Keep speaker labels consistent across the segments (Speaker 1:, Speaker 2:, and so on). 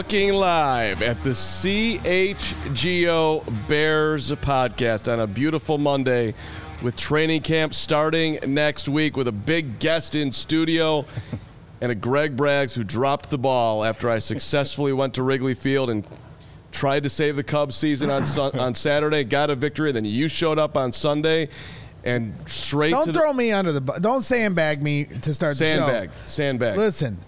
Speaker 1: looking live at the CHGO Bears podcast on a beautiful Monday with training camp starting next week with a big guest in studio and a Greg Braggs who dropped the ball after I successfully went to Wrigley Field and tried to save the Cubs season on on Saturday, got a victory. Then you showed up on Sunday and straight
Speaker 2: Don't throw me under the bus. Don't sandbag me to start
Speaker 1: the sandbag.
Speaker 2: the show.
Speaker 1: Sandbag.
Speaker 2: Listen,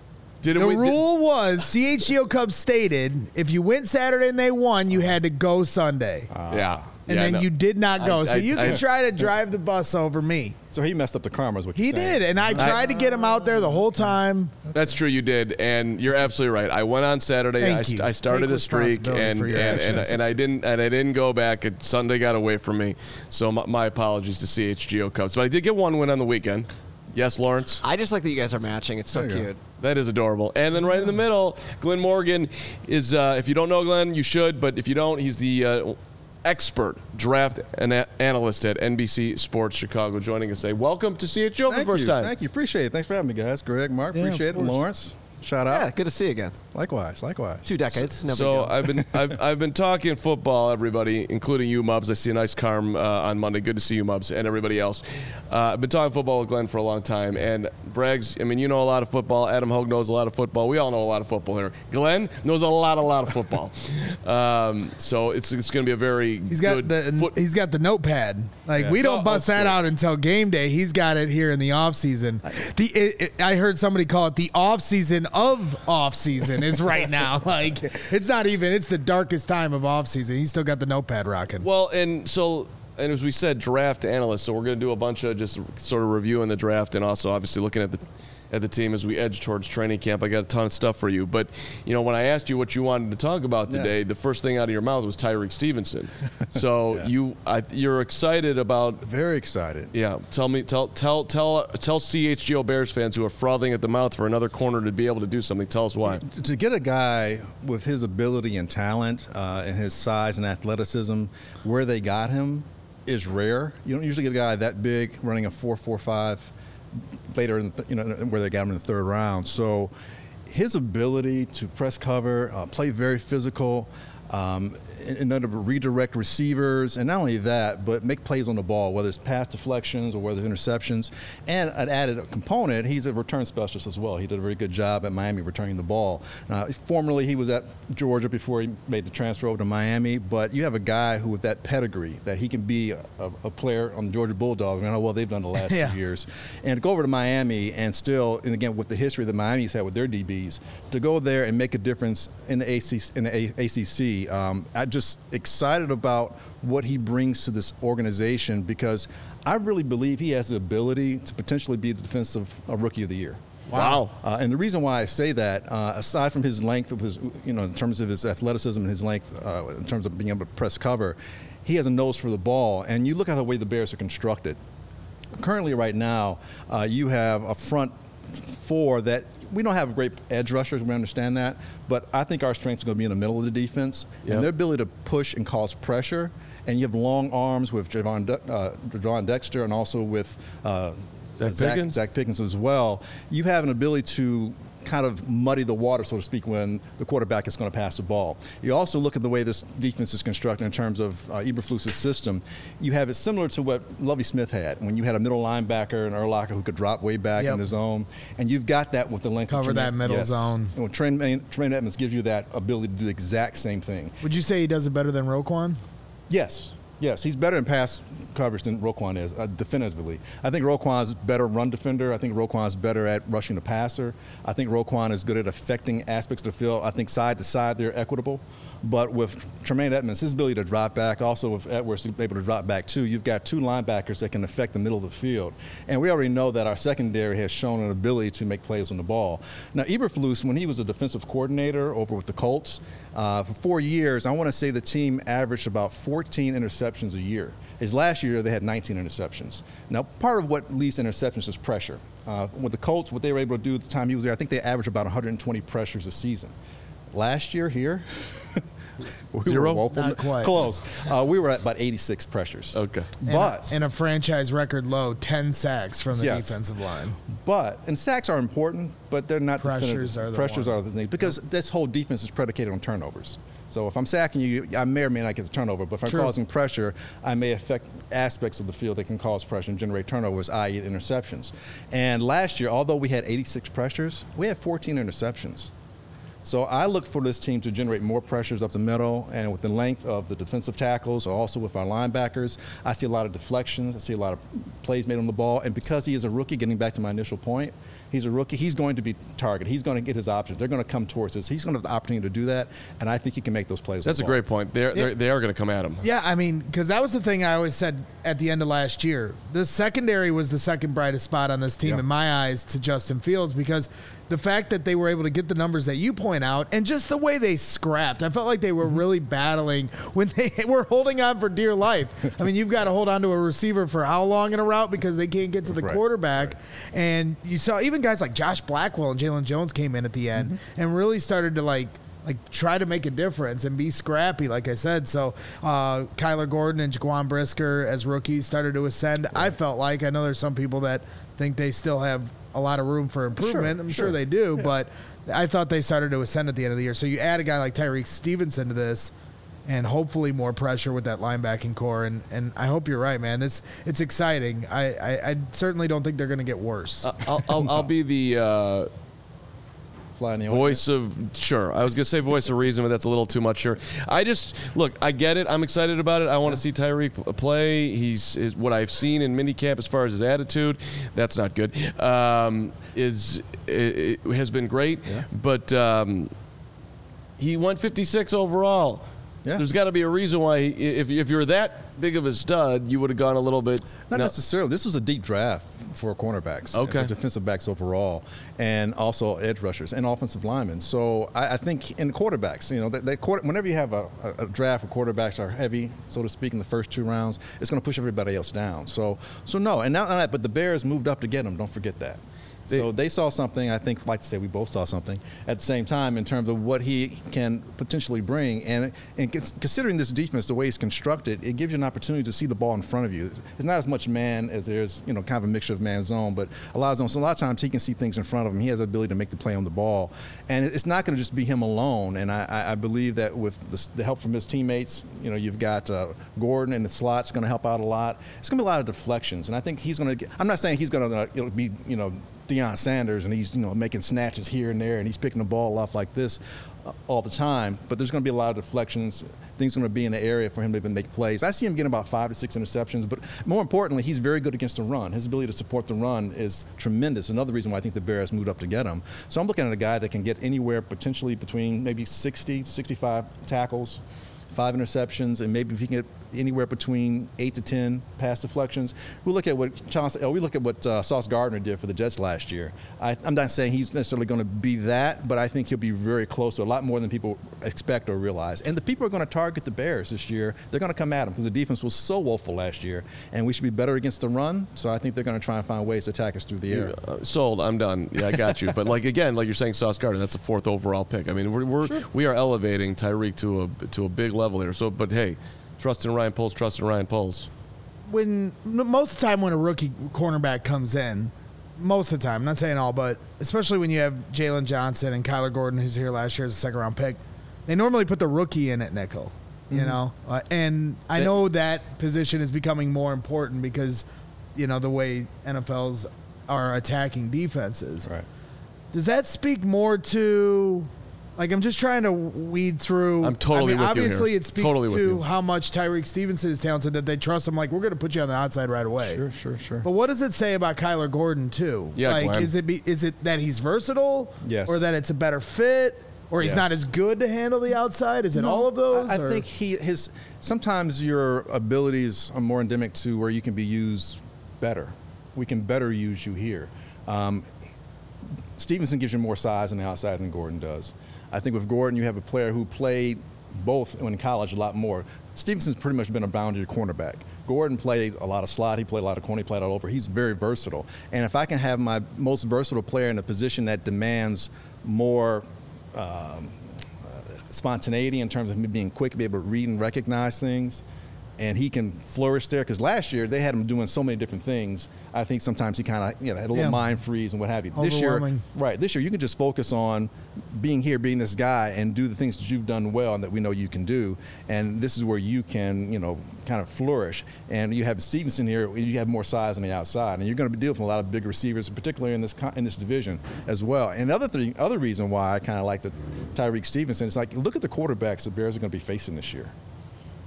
Speaker 1: Didn't
Speaker 2: the
Speaker 1: we- did-
Speaker 2: rule was CHGO Cubs stated if you went Saturday and they won, you had to go Sunday. Ah.
Speaker 1: yeah.
Speaker 2: and
Speaker 1: Yeah,
Speaker 2: then
Speaker 1: no.
Speaker 2: you did not go.
Speaker 1: I-
Speaker 2: so
Speaker 1: I-
Speaker 2: you can
Speaker 1: I-
Speaker 2: try to drive the bus over me.
Speaker 3: So he messed up the karma, is what
Speaker 2: He
Speaker 3: you're saying.
Speaker 2: did, and I tried to get him out there the whole time.
Speaker 1: That's true, you did, and you're absolutely right. I went on Saturday.
Speaker 2: Thank
Speaker 1: I,
Speaker 2: you.
Speaker 1: I started
Speaker 2: Take
Speaker 1: a streak, and and, and, and I didn't and I didn't go back. And Sunday got away from me, so my, my apologies to CHGO Cubs. But I did get one win on the weekend. Yes, Lawrence.
Speaker 4: I just like that you guys are matching. It's so
Speaker 3: There you go.
Speaker 4: cute.
Speaker 1: That is adorable. And then right in the middle, Glynn Morgan is. Uh, if you don't know Glynn, you should. But if you don't, he's the uh, expert draft ana- analyst at NBC Sports Chicago, joining us. Say welcome to CHGO for the first
Speaker 3: you.
Speaker 1: time.
Speaker 3: Thank you. Appreciate it. Thanks for having me, guys. Greg, Mark,
Speaker 2: Yeah,
Speaker 3: appreciate it. Lawrence, shout out.
Speaker 4: Yeah, good to see you again.
Speaker 3: Likewise, likewise.
Speaker 4: Two decades. No
Speaker 1: so. I've been I've, I've been talking football, everybody, including you, Mubs. I see a nice carm uh, on Monday. Good to see you, Mubs, and everybody else. Uh, I've been talking football with Glynn for a long time, and Braggs. I mean, you know a lot of football. Adam Hogue knows a lot of football. We all know a lot of football here. Glynn knows a lot, a lot of football. um, so it's it's going to be a very
Speaker 2: He's got
Speaker 1: good
Speaker 2: the
Speaker 1: foot-
Speaker 2: he's got the notepad. Like
Speaker 3: Yeah.
Speaker 2: we don't
Speaker 1: No,
Speaker 2: bust
Speaker 1: oh,
Speaker 2: that out until game day. He's got it here in the off season. The it, it- I heard somebody call it the off season of off season is right now. Like it's not even. It's the darkest time of off season. He's still got the notepad rocking.
Speaker 1: Well, and so, and as we said, draft analysts. So we're going to do a bunch of just sort of reviewing the draft, and also obviously looking at the at the team as we edge towards training camp. I got a ton of stuff for you, but you know, when I asked you what you wanted to talk about
Speaker 3: Yeah.
Speaker 1: today, the first thing out of your mouth was Tyrique Stevenson. So
Speaker 3: Yeah.
Speaker 1: you, I, you're excited about.
Speaker 3: Very excited.
Speaker 1: Yeah, tell me, tell, tell, tell, tell CHGO Bears fans who are frothing at the mouth for another corner to be able to do something. Tell us why.
Speaker 3: To get a guy with his ability and talent uh, and his size and athleticism, where they got him is rare. You don't usually get a guy that big running a four-four-five later in the, you know where they got him in the third round. So his ability to press cover, uh, play very physical, um, and, and then to redirect receivers, and not only that, but make plays on the ball, whether it's pass deflections or whether it's interceptions. And an added component, he's a return specialist as well. He did a very good job at Miami returning the ball. Uh, formerly, he was at Georgia before he made the transfer over to Miami. But you have a guy who, with that pedigree, that he can be a, a, player on the Georgia Bulldogs. I know well they've done the last
Speaker 2: Yeah.
Speaker 3: few years, and to go over to Miami and still, and again with the history that Miami's had with their DBs, to go there and make a difference in the ACC, in the A- ACC, um, I'm just excited about what he brings to this organization because I really believe he has the ability to potentially be the defensive uh, rookie of the year.
Speaker 1: Wow.
Speaker 3: Uh, and the reason why I say that, uh, aside from his length of his, you know, in terms of his athleticism and his length, uh, in terms of being able to press cover, he has a nose for the ball. And you look at the way the Bears are constructed. Currently, right now, uh, you have a front four that we don't have great edge rushers. We understand that, but I think our strength is going to be in the middle of the defense
Speaker 1: Yep.
Speaker 3: and their ability to push and cause pressure. And you have long arms with Gervon, De- uh, Gervon Dexter and also with uh,
Speaker 1: Zacch
Speaker 3: Zacch,
Speaker 1: Pickens?
Speaker 3: Zacch Pickens as well. You have an ability to kind of muddy the water, so to speak, when the quarterback is going to pass the ball. You also look at the way this defense is constructed in terms of uh, Eberflus's system. You have it similar to what Lovie Smith had when you had a middle linebacker and Urlacher who could drop way back
Speaker 2: Yep.
Speaker 3: in the zone, and you've got that with the length. of
Speaker 2: Cover that
Speaker 3: Tremaine-
Speaker 2: middle
Speaker 3: yes.
Speaker 2: zone.
Speaker 3: And when Trent, Trent Edmunds gives you that ability to do the exact same thing.
Speaker 2: Would you say he does it better than Roquan?
Speaker 3: Yes. Yes, he's better in pass coverage than Roquan is, uh, definitively. I think Roquan's better run defender. I think Roquan's better at rushing the passer. I think Roquan is good at affecting aspects of the field. I think side to side they're equitable. But with Tremaine Edmunds, his ability to drop back, also with Edwards able to drop back too, you've got two linebackers that can affect the middle of the field. And we already know that our secondary has shown an ability to make plays on the ball. Now, Eberflus, when he was a defensive coordinator over with the Colts, uh, for four years, I want to say the team averaged about 14 interceptions a year. His last year, they had 19 interceptions. Now, part of what leads to interceptions is pressure. Uh, with the Colts, what they were able to do at the time he was there, I think they averaged about 120 pressures a season. Last year here, We
Speaker 1: Zero?
Speaker 3: were woeful.
Speaker 2: Not quite.
Speaker 3: Close. Uh, we were at about 86 pressures.
Speaker 1: Okay.
Speaker 2: And a-
Speaker 3: But
Speaker 2: and a franchise record low, 10 sacks from the
Speaker 3: Yes.
Speaker 2: defensive line.
Speaker 3: But and sacks are important, but they're not
Speaker 2: Pressures
Speaker 3: definitive.
Speaker 2: are the
Speaker 3: pressures
Speaker 2: one.
Speaker 3: are the thing because this whole defense is predicated on turnovers. So if I'm sacking you, I may or may not get the turnover. But if I'm
Speaker 2: True.
Speaker 3: causing pressure, I may affect aspects of the field that can cause pressure and generate turnovers, i.e., interceptions. And last year, although we had 86 pressures, we had 14 interceptions. So I look for this team to generate more pressures up the middle and with the length of the defensive tackles, also with our linebackers. I see a lot of deflections. I see a lot of plays made on the ball. And because he is a rookie, getting back to my initial point, he's a rookie. He's going to be targeted. He's going to get his options. They're going to come towards us. He's going to have the opportunity to do that. And I think he can make those plays.
Speaker 1: That's a
Speaker 3: ball.
Speaker 1: great point. They're, they're, they are going to come at him.
Speaker 2: Yeah, I mean, because that was the thing I always said at the end of last year. The secondary was the second brightest spot on this team
Speaker 3: Yeah.
Speaker 2: in my eyes to Justin Fields because the fact that they were able to get the numbers that you point out and just the way they scrapped, I felt like they were
Speaker 3: Mm-hmm.
Speaker 2: really battling when they were holding on for dear life. I mean, you've got to hold on to a receiver for how long in a route because they can't get to the
Speaker 3: Right,
Speaker 2: quarterback. And you saw even guys like Josh Blackwell and Jaylon Jones came in at the end
Speaker 3: Mm-hmm.
Speaker 2: and really started to like like try to make a difference and be scrappy, like I said. So uh, Kyler Gordon and Jaquan Brisker as rookies started to ascend. I felt like I know there's some people that think they still have a lot of room for improvement. I'm sure,
Speaker 3: sure.
Speaker 2: they do, but I thought they started to ascend at the end of the year. So you add a guy like Tyrique Stevenson to this. And hopefully more pressure with that linebacking core, and, and I hope you're right, man. This it's exciting. I, I, I certainly don't think they're going to get worse.
Speaker 1: Uh, I'll, I'll, I'll be the uh,
Speaker 3: Fly in the
Speaker 1: voice of sure. I was gonna say voice of reason, but that's a little too much here. I just look. I get it. I'm excited about it. I want to see Tyrique play. He's is what I've seen in minicamp as far as his attitude. That's not good. Um, is has been great, but um, he went 56 overall.
Speaker 3: Yeah.
Speaker 1: There's got to be a reason why. If if you're that big of a stud, you would have gone a little bit.
Speaker 3: Not
Speaker 1: no-
Speaker 3: necessarily. This was a deep draft for cornerbacks, uh,
Speaker 1: Okay.
Speaker 3: for defensive backs overall, and also edge rushers and offensive linemen. So I, I think in quarterbacks, you know, that, that quarter, whenever you have a, a, draft where quarterbacks are heavy, so to speak, in the first two rounds, it's going to push everybody else down. So, so no, and not only that, but the Bears moved up to get him. Don't forget that. So they saw something. I think, like to say, we both saw something at the same time in terms of what he can potentially bring. And and considering this defense, the way it's constructed, it gives you an opportunity to see the ball in front of you. It's not as much man as there's, you know, kind of a mixture of man zone, but a lot of zone. So a lot of times he can see things in front of him. He has the ability to make the play on the ball, and it's not going to just be him alone. And I, I- believe that with the, the help from his teammates, you know, you've got uh, Gordon in the slot's going to help out a lot. It's going to be a lot of deflections, and I think he's going to. I'm not saying he's going to uh it'll be, you know. Deion Sanders, and he's you know making snatches here and there, and he's picking the ball off like this uh, all the time. But there's going to be a lot of deflections. Things are going to be in the area for him to even make plays. I see him getting about five to six interceptions, but more importantly, he's very good against the run. His ability to support the run is tremendous. Another reason why I think the Bears moved up to get him. So I'm looking at a guy that can get anywhere potentially between maybe 60 to 65 tackles five interceptions, and maybe if he can get anywhere between eight to ten pass deflections. We look at what Chauncey, uh, we look at what uh, Sauce Gardner did for the Jets last year. I, I'm not saying he's necessarily going to be that, but I think he'll be very close to a lot more than people expect or realize. And the people are going to target the Bears this year. They're going to come at them because the defense was so woeful last year, and we should be better against the run. So I think they're going to try and find ways to attack us through the air.
Speaker 1: Uh, sold. I'm done. Yeah, I got you. but like again, like you're saying, Sauce Gardner, that's the fourth overall pick. I mean, we're, we're we are elevating Tyrique to a to a big level here. So, but hey, trust in Ryan Poles. Trust in Ryan Poles.
Speaker 2: when most of the time when a rookie cornerback comes in, most of the time, I'm not saying all, but especially when you have Jaylon Johnson and Kyler Gordon, who's here last year as a second round pick, they normally put the rookie in at nickel. You know, uh, and I
Speaker 1: They-
Speaker 2: know that position is becoming more important because, you know, the way NFLs are attacking defenses.
Speaker 3: Right.
Speaker 2: Does that speak more to, like, I'm just trying to weed through.
Speaker 1: I'm totally
Speaker 2: I mean,
Speaker 1: with you here.
Speaker 2: obviously, it speaks
Speaker 1: Totally
Speaker 2: to how much Tyrique Stevenson is talented that they trust him. Like, we're going to put you on the outside right away.
Speaker 3: Sure, sure, sure.
Speaker 2: But what does it say about Kyler Gordon too?
Speaker 1: Yeah,
Speaker 2: like
Speaker 1: Glynn.
Speaker 2: is it be, is it that he's versatile?
Speaker 3: Yes.
Speaker 2: Or that it's a better fit? Or he's
Speaker 3: Yes.
Speaker 2: not as good to handle the outside? Is it all of those?
Speaker 3: I, I think he his sometimes your abilities are more endemic to where you can be used better. We can better use you here. Um, Stevenson gives you more size on the outside than Gordon does. I think with Gordon, you have a player who played both in college a lot more. Stevenson's pretty much been a boundary cornerback. Gordon played a lot of slot. He played a lot of corner. He played all over. He's very versatile. And if I can have my most versatile player in a position that demands more um, spontaneity in terms of him being quick, be able to read and recognize things. And he can flourish there because last year they had him doing so many different things. I think sometimes he kind of you know had a little
Speaker 2: Yeah.
Speaker 3: mind freeze and what have you. This year, right? This year you can just focus on being here, being this guy, and do the things that you've done well and that we know you can do. And this is where you can you know kind of flourish. And you have Stevenson here. You have more size on the outside, and you're going to be dealing with a lot of big receivers, particularly in this in this division as well. And the other thing, other reason why I kind of like the Tyrique Stevenson is like look at the quarterbacks the Bears are going to be facing this year.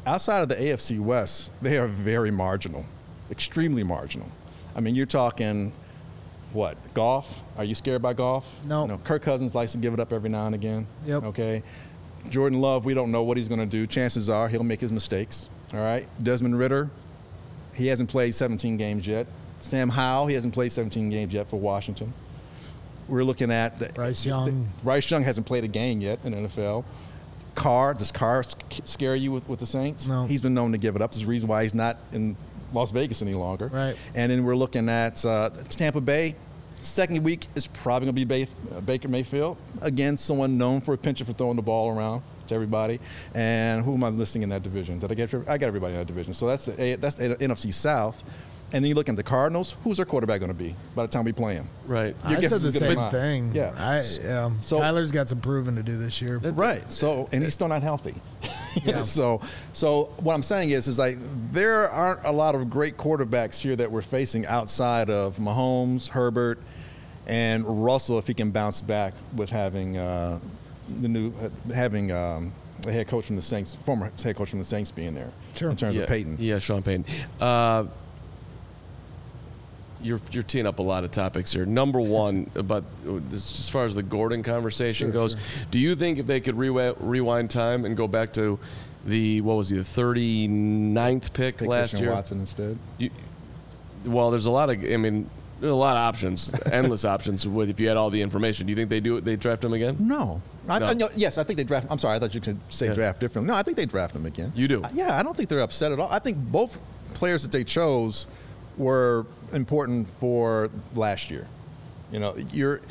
Speaker 3: Outside of the AFC West, they are very marginal, extremely marginal. I mean, you're talking what Goff? Are you scared by Goff?
Speaker 2: No.
Speaker 3: No. Kirk Cousins likes to give it up every now and again.
Speaker 2: Yep.
Speaker 3: Okay. Jordan Love, we don't know what he's going to do. Chances are he'll make his mistakes. All right. Desmond Ridder, he hasn't played 17 games yet. Sam Howell, he hasn't played 17 games yet for Washington. We're looking at the,
Speaker 2: Bryce Young.
Speaker 3: Bryce Young hasn't played a game yet in NFL. Carr, does Carr scare you with, with the Saints?
Speaker 2: No.
Speaker 3: He's been known to give it up. There's a reason why he's not in Las Vegas any longer.
Speaker 2: Right.
Speaker 3: And then we're looking at uh, Tampa Bay. Second week is probably going to be Ba- uh, Baker Mayfield. Again, someone known for a penchant for throwing the ball around to everybody. And who am I listing in that division? Did I get? I got everybody in that division. So that's the that's the NFC South. And then you look at the Cardinals. Who's their quarterback going to be by the time we play him?
Speaker 1: Right.
Speaker 3: Your
Speaker 2: I
Speaker 3: guess
Speaker 2: said the
Speaker 3: is as good as
Speaker 2: same thing.
Speaker 3: Yeah.
Speaker 2: I, um,
Speaker 3: So-
Speaker 2: Kyler's got some proving to do this year.
Speaker 3: Right. So, and he's still not healthy.
Speaker 2: Yeah.
Speaker 3: so, so what I'm saying is, is like there aren't a lot of great quarterbacks here that we're facing outside of Mahomes, Herbert, and Russell if he can bounce back with having uh, the new having um, the head coach from the Saints, former head coach from the Saints being there.
Speaker 2: Sure.
Speaker 3: In terms
Speaker 1: yeah,
Speaker 3: of Payton.
Speaker 1: Yeah, Sean Payton. Uh, you're you're teeing up a lot of topics here. Number one, about this, as far as the Gordon conversation goes, do you think if they could rewi- rewind time and go back to the what was he the 39th pick
Speaker 3: Take
Speaker 1: last
Speaker 3: Christian
Speaker 1: year?
Speaker 3: Watson instead.
Speaker 1: You, well, there's a lot of. I mean, there's a lot of options, endless options. With if you had all the information, do you think they do it? They draft him again?
Speaker 3: No. I,
Speaker 1: No.
Speaker 3: I, no, yes, I think they draft. I'm sorry, I thought you could say
Speaker 1: Yeah.
Speaker 3: draft differently. No, I think they draft him again.
Speaker 1: You do?
Speaker 3: Yeah, I don't think they're upset at all. I think both players that they chose were important for last year. You know, you're.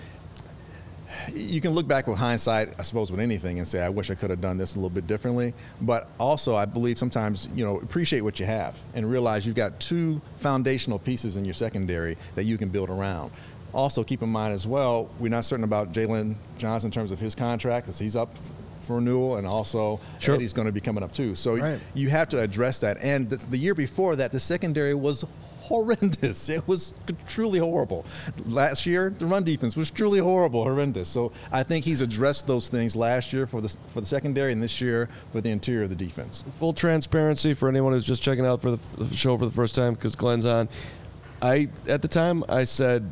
Speaker 3: You can look back with hindsight, I suppose, with anything and say, "I wish I could have done this a little bit differently." But also, I believe sometimes you know appreciate what you have and realize you've got two foundational pieces in your secondary that you can build around. Also, keep in mind as well, we're not certain about Jaylon Johnson in terms of his contract because he's up for renewal, and also
Speaker 1: Sure.
Speaker 3: Eddie's going to be coming up too. So
Speaker 2: Right.
Speaker 3: you have to address that. And the, the year before that, the secondary was horrendous. It was truly horrible. Last year, the run defense was truly horrible, horrendous. So I think he's addressed those things last year for the for the secondary, and this year for the interior of the defense.
Speaker 1: Full transparency for anyone who's just checking out for the, the show for the first time because Glynn's on. I at the time I said,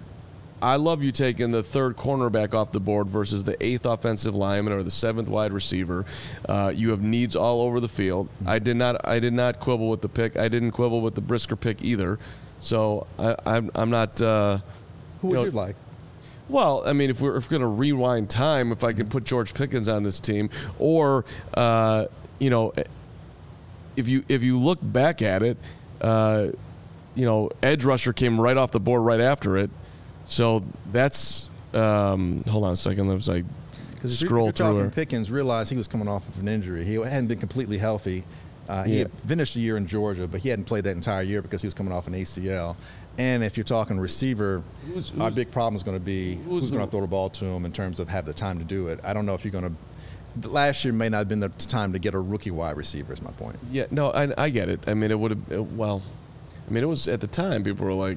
Speaker 1: I love you taking the third cornerback off the board versus the eighth offensive lineman or the seventh wide receiver. Uh, you have needs all over the field. I did not I did not quibble with the pick. I didn't quibble with the Brisker pick either. So I, I'm I'm not. Uh,
Speaker 3: Who would
Speaker 1: know,
Speaker 3: you like?
Speaker 1: well, I mean, if we're, if we're going to rewind time, if I can put George Pickens on this team, or uh, you know, if you if you look back at it, uh, you know, edge rusher came right off the board right after it, so that's um, hold on a second. Let me like
Speaker 3: Because if
Speaker 1: scroll
Speaker 3: you're
Speaker 1: through
Speaker 3: talking. Pickens, realized he was coming off of an injury. He hadn't been completely healthy. Uh, he
Speaker 1: Yeah.
Speaker 3: had finished the year in Georgia, but he hadn't played that entire year because he was coming off an ACL. And if you're talking receiver,
Speaker 1: Who's-
Speaker 3: our big problem is going to be
Speaker 1: who's
Speaker 3: who's, going to throw the ball to him in terms of have the time to do it. I don't know if you're going to. Last year may not have been the time to get a rookie wide receiver. Is my point.
Speaker 1: Yeah, no, I, I get it. I mean, it would have. Well, I mean, it was at the time people were like,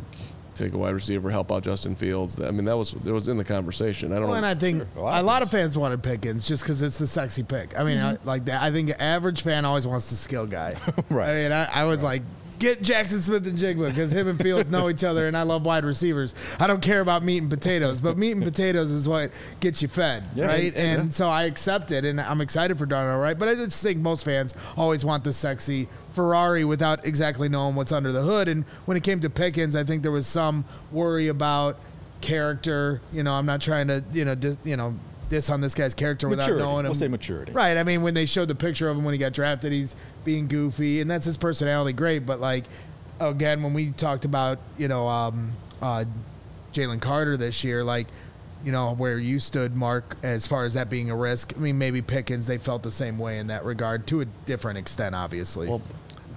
Speaker 1: take a wide receiver, help out Justin Fields. I mean, that was it was in the conversation. I don't
Speaker 2: Well,
Speaker 1: know.
Speaker 2: and I think
Speaker 3: Sure. A lot
Speaker 2: a
Speaker 3: of
Speaker 2: lot of fans wanted Pickens just because it's the sexy pick. I mean, mm-hmm. I, like that. I think the average fan always wants the skill guy.
Speaker 3: Right.
Speaker 2: I mean, I, I was like, get Jaxon Smith-Njigba because him and Fields know each other, and I love wide receivers. I don't care about meat and potatoes, but meat and potatoes is what gets you fed,
Speaker 3: Yeah,
Speaker 2: right?
Speaker 3: and-
Speaker 2: And
Speaker 3: yeah.
Speaker 2: so I accept it, and I'm excited for Darnell, right? But I just think most fans always want the sexy Ferrari without exactly knowing what's under the hood. And when it came to Pickens, I think there was some worry about character. You know, I'm not trying to, you know, dis, you know, this on this guy's character without knowing him.
Speaker 3: We'll say maturity.
Speaker 2: Right. I mean, when they showed the picture of him when he got drafted, he's being goofy, and that's his personality. Great, but like, again, when we talked about, you know, um, uh, Jalen Carter this year, like. you know, where you stood, Mark, as far as that being a risk. I mean, maybe Pickens, they felt the same way in that regard to a different extent, obviously.
Speaker 1: Well,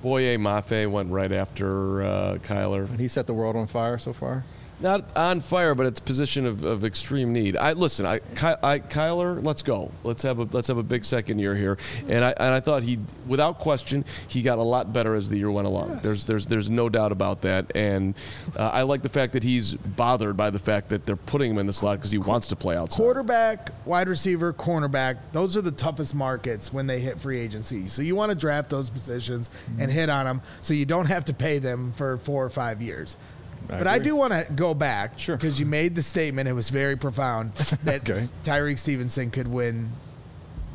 Speaker 1: Boye Mafe went right after uh, Kyler.
Speaker 3: And he set the world on fire so far.
Speaker 1: Not on fire, but it's a position of, of extreme need. I listen. I, I Kyler, let's go. Let's have a let's have a big second year here. And I and I thought he, without question, he got a lot better as the year went along.
Speaker 3: Yes.
Speaker 1: There's there's there's no doubt about that. And uh, I like the fact that he's bothered by the fact that they're putting him in the slot because he wants to play outside.
Speaker 2: Quarterback, wide receiver, cornerback, those are the toughest markets when they hit free agency. So you want to draft those positions and hit on them so you don't have to pay them for four or five years. But I do want to go back
Speaker 3: Sure.
Speaker 2: because you made the statement, it was very profound, that
Speaker 3: Okay.
Speaker 2: Tyrique Stevenson could win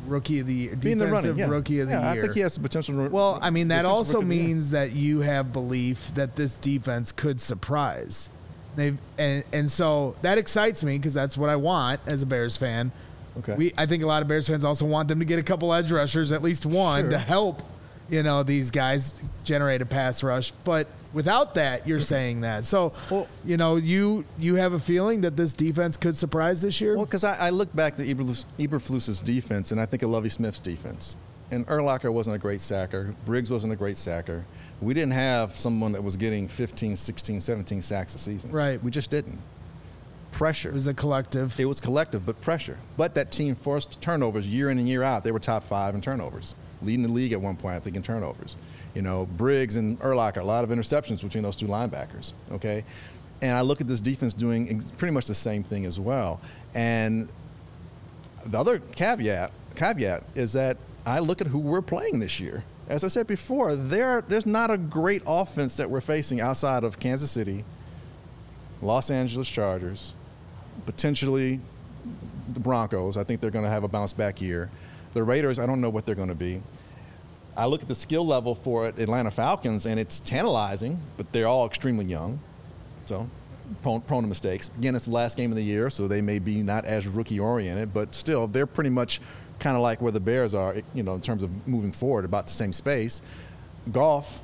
Speaker 2: rookie of the year,
Speaker 3: Be in the
Speaker 2: defensive
Speaker 3: running, yeah.
Speaker 2: rookie of the
Speaker 3: yeah,
Speaker 2: year.
Speaker 3: I think he has the potential. to-
Speaker 2: Well, I mean, that also
Speaker 3: rookie of the year.
Speaker 2: means that you have belief that this defense could surprise. They and and so that excites me because that's what I want as a Bears fan.
Speaker 3: Okay.
Speaker 2: We I think a lot of Bears fans also want them to get a couple edge rushers, at least one,
Speaker 3: Sure.
Speaker 2: to help you know these guys generate a pass rush. But without that, you're saying that. So
Speaker 3: Well-
Speaker 2: you know you you have a feeling that this defense could surprise this year.
Speaker 3: Well, because I, I look back to Eberflus, Eberflus's defense, and I think of Lovie Smith's defense. And Urlacher wasn't a great sacker. Briggs wasn't a great sacker. We didn't have someone that was getting 15, 16, 17 sacks a season.
Speaker 2: Right.
Speaker 3: We just didn't. Pressure.
Speaker 2: it was a collective.
Speaker 3: It was collective, but pressure. But that team forced turnovers year in and year out. They were top five in turnovers, leading the league at one point, I think, in turnovers. You know, Briggs and Urlacher, a lot of interceptions between those two linebackers. Okay, and I look at this defense doing pretty much the same thing as well. And the other caveat caveat is that I look at who we're playing this year. As I said before, there there's not a great offense that we're facing outside of Kansas City, Los Angeles Chargers, potentially the Broncos. I think they're going to have a bounce back year. The Raiders, I don't know what they're going to be. I look at the skill level for Atlanta Falcons, and it's tantalizing, but they're all extremely young, so prone, prone to mistakes. Again, it's the last game of the year, so they may be not as rookie oriented, but still, they're pretty much kind of like where the Bears are, you know, in terms of moving forward, about the same space. Goff,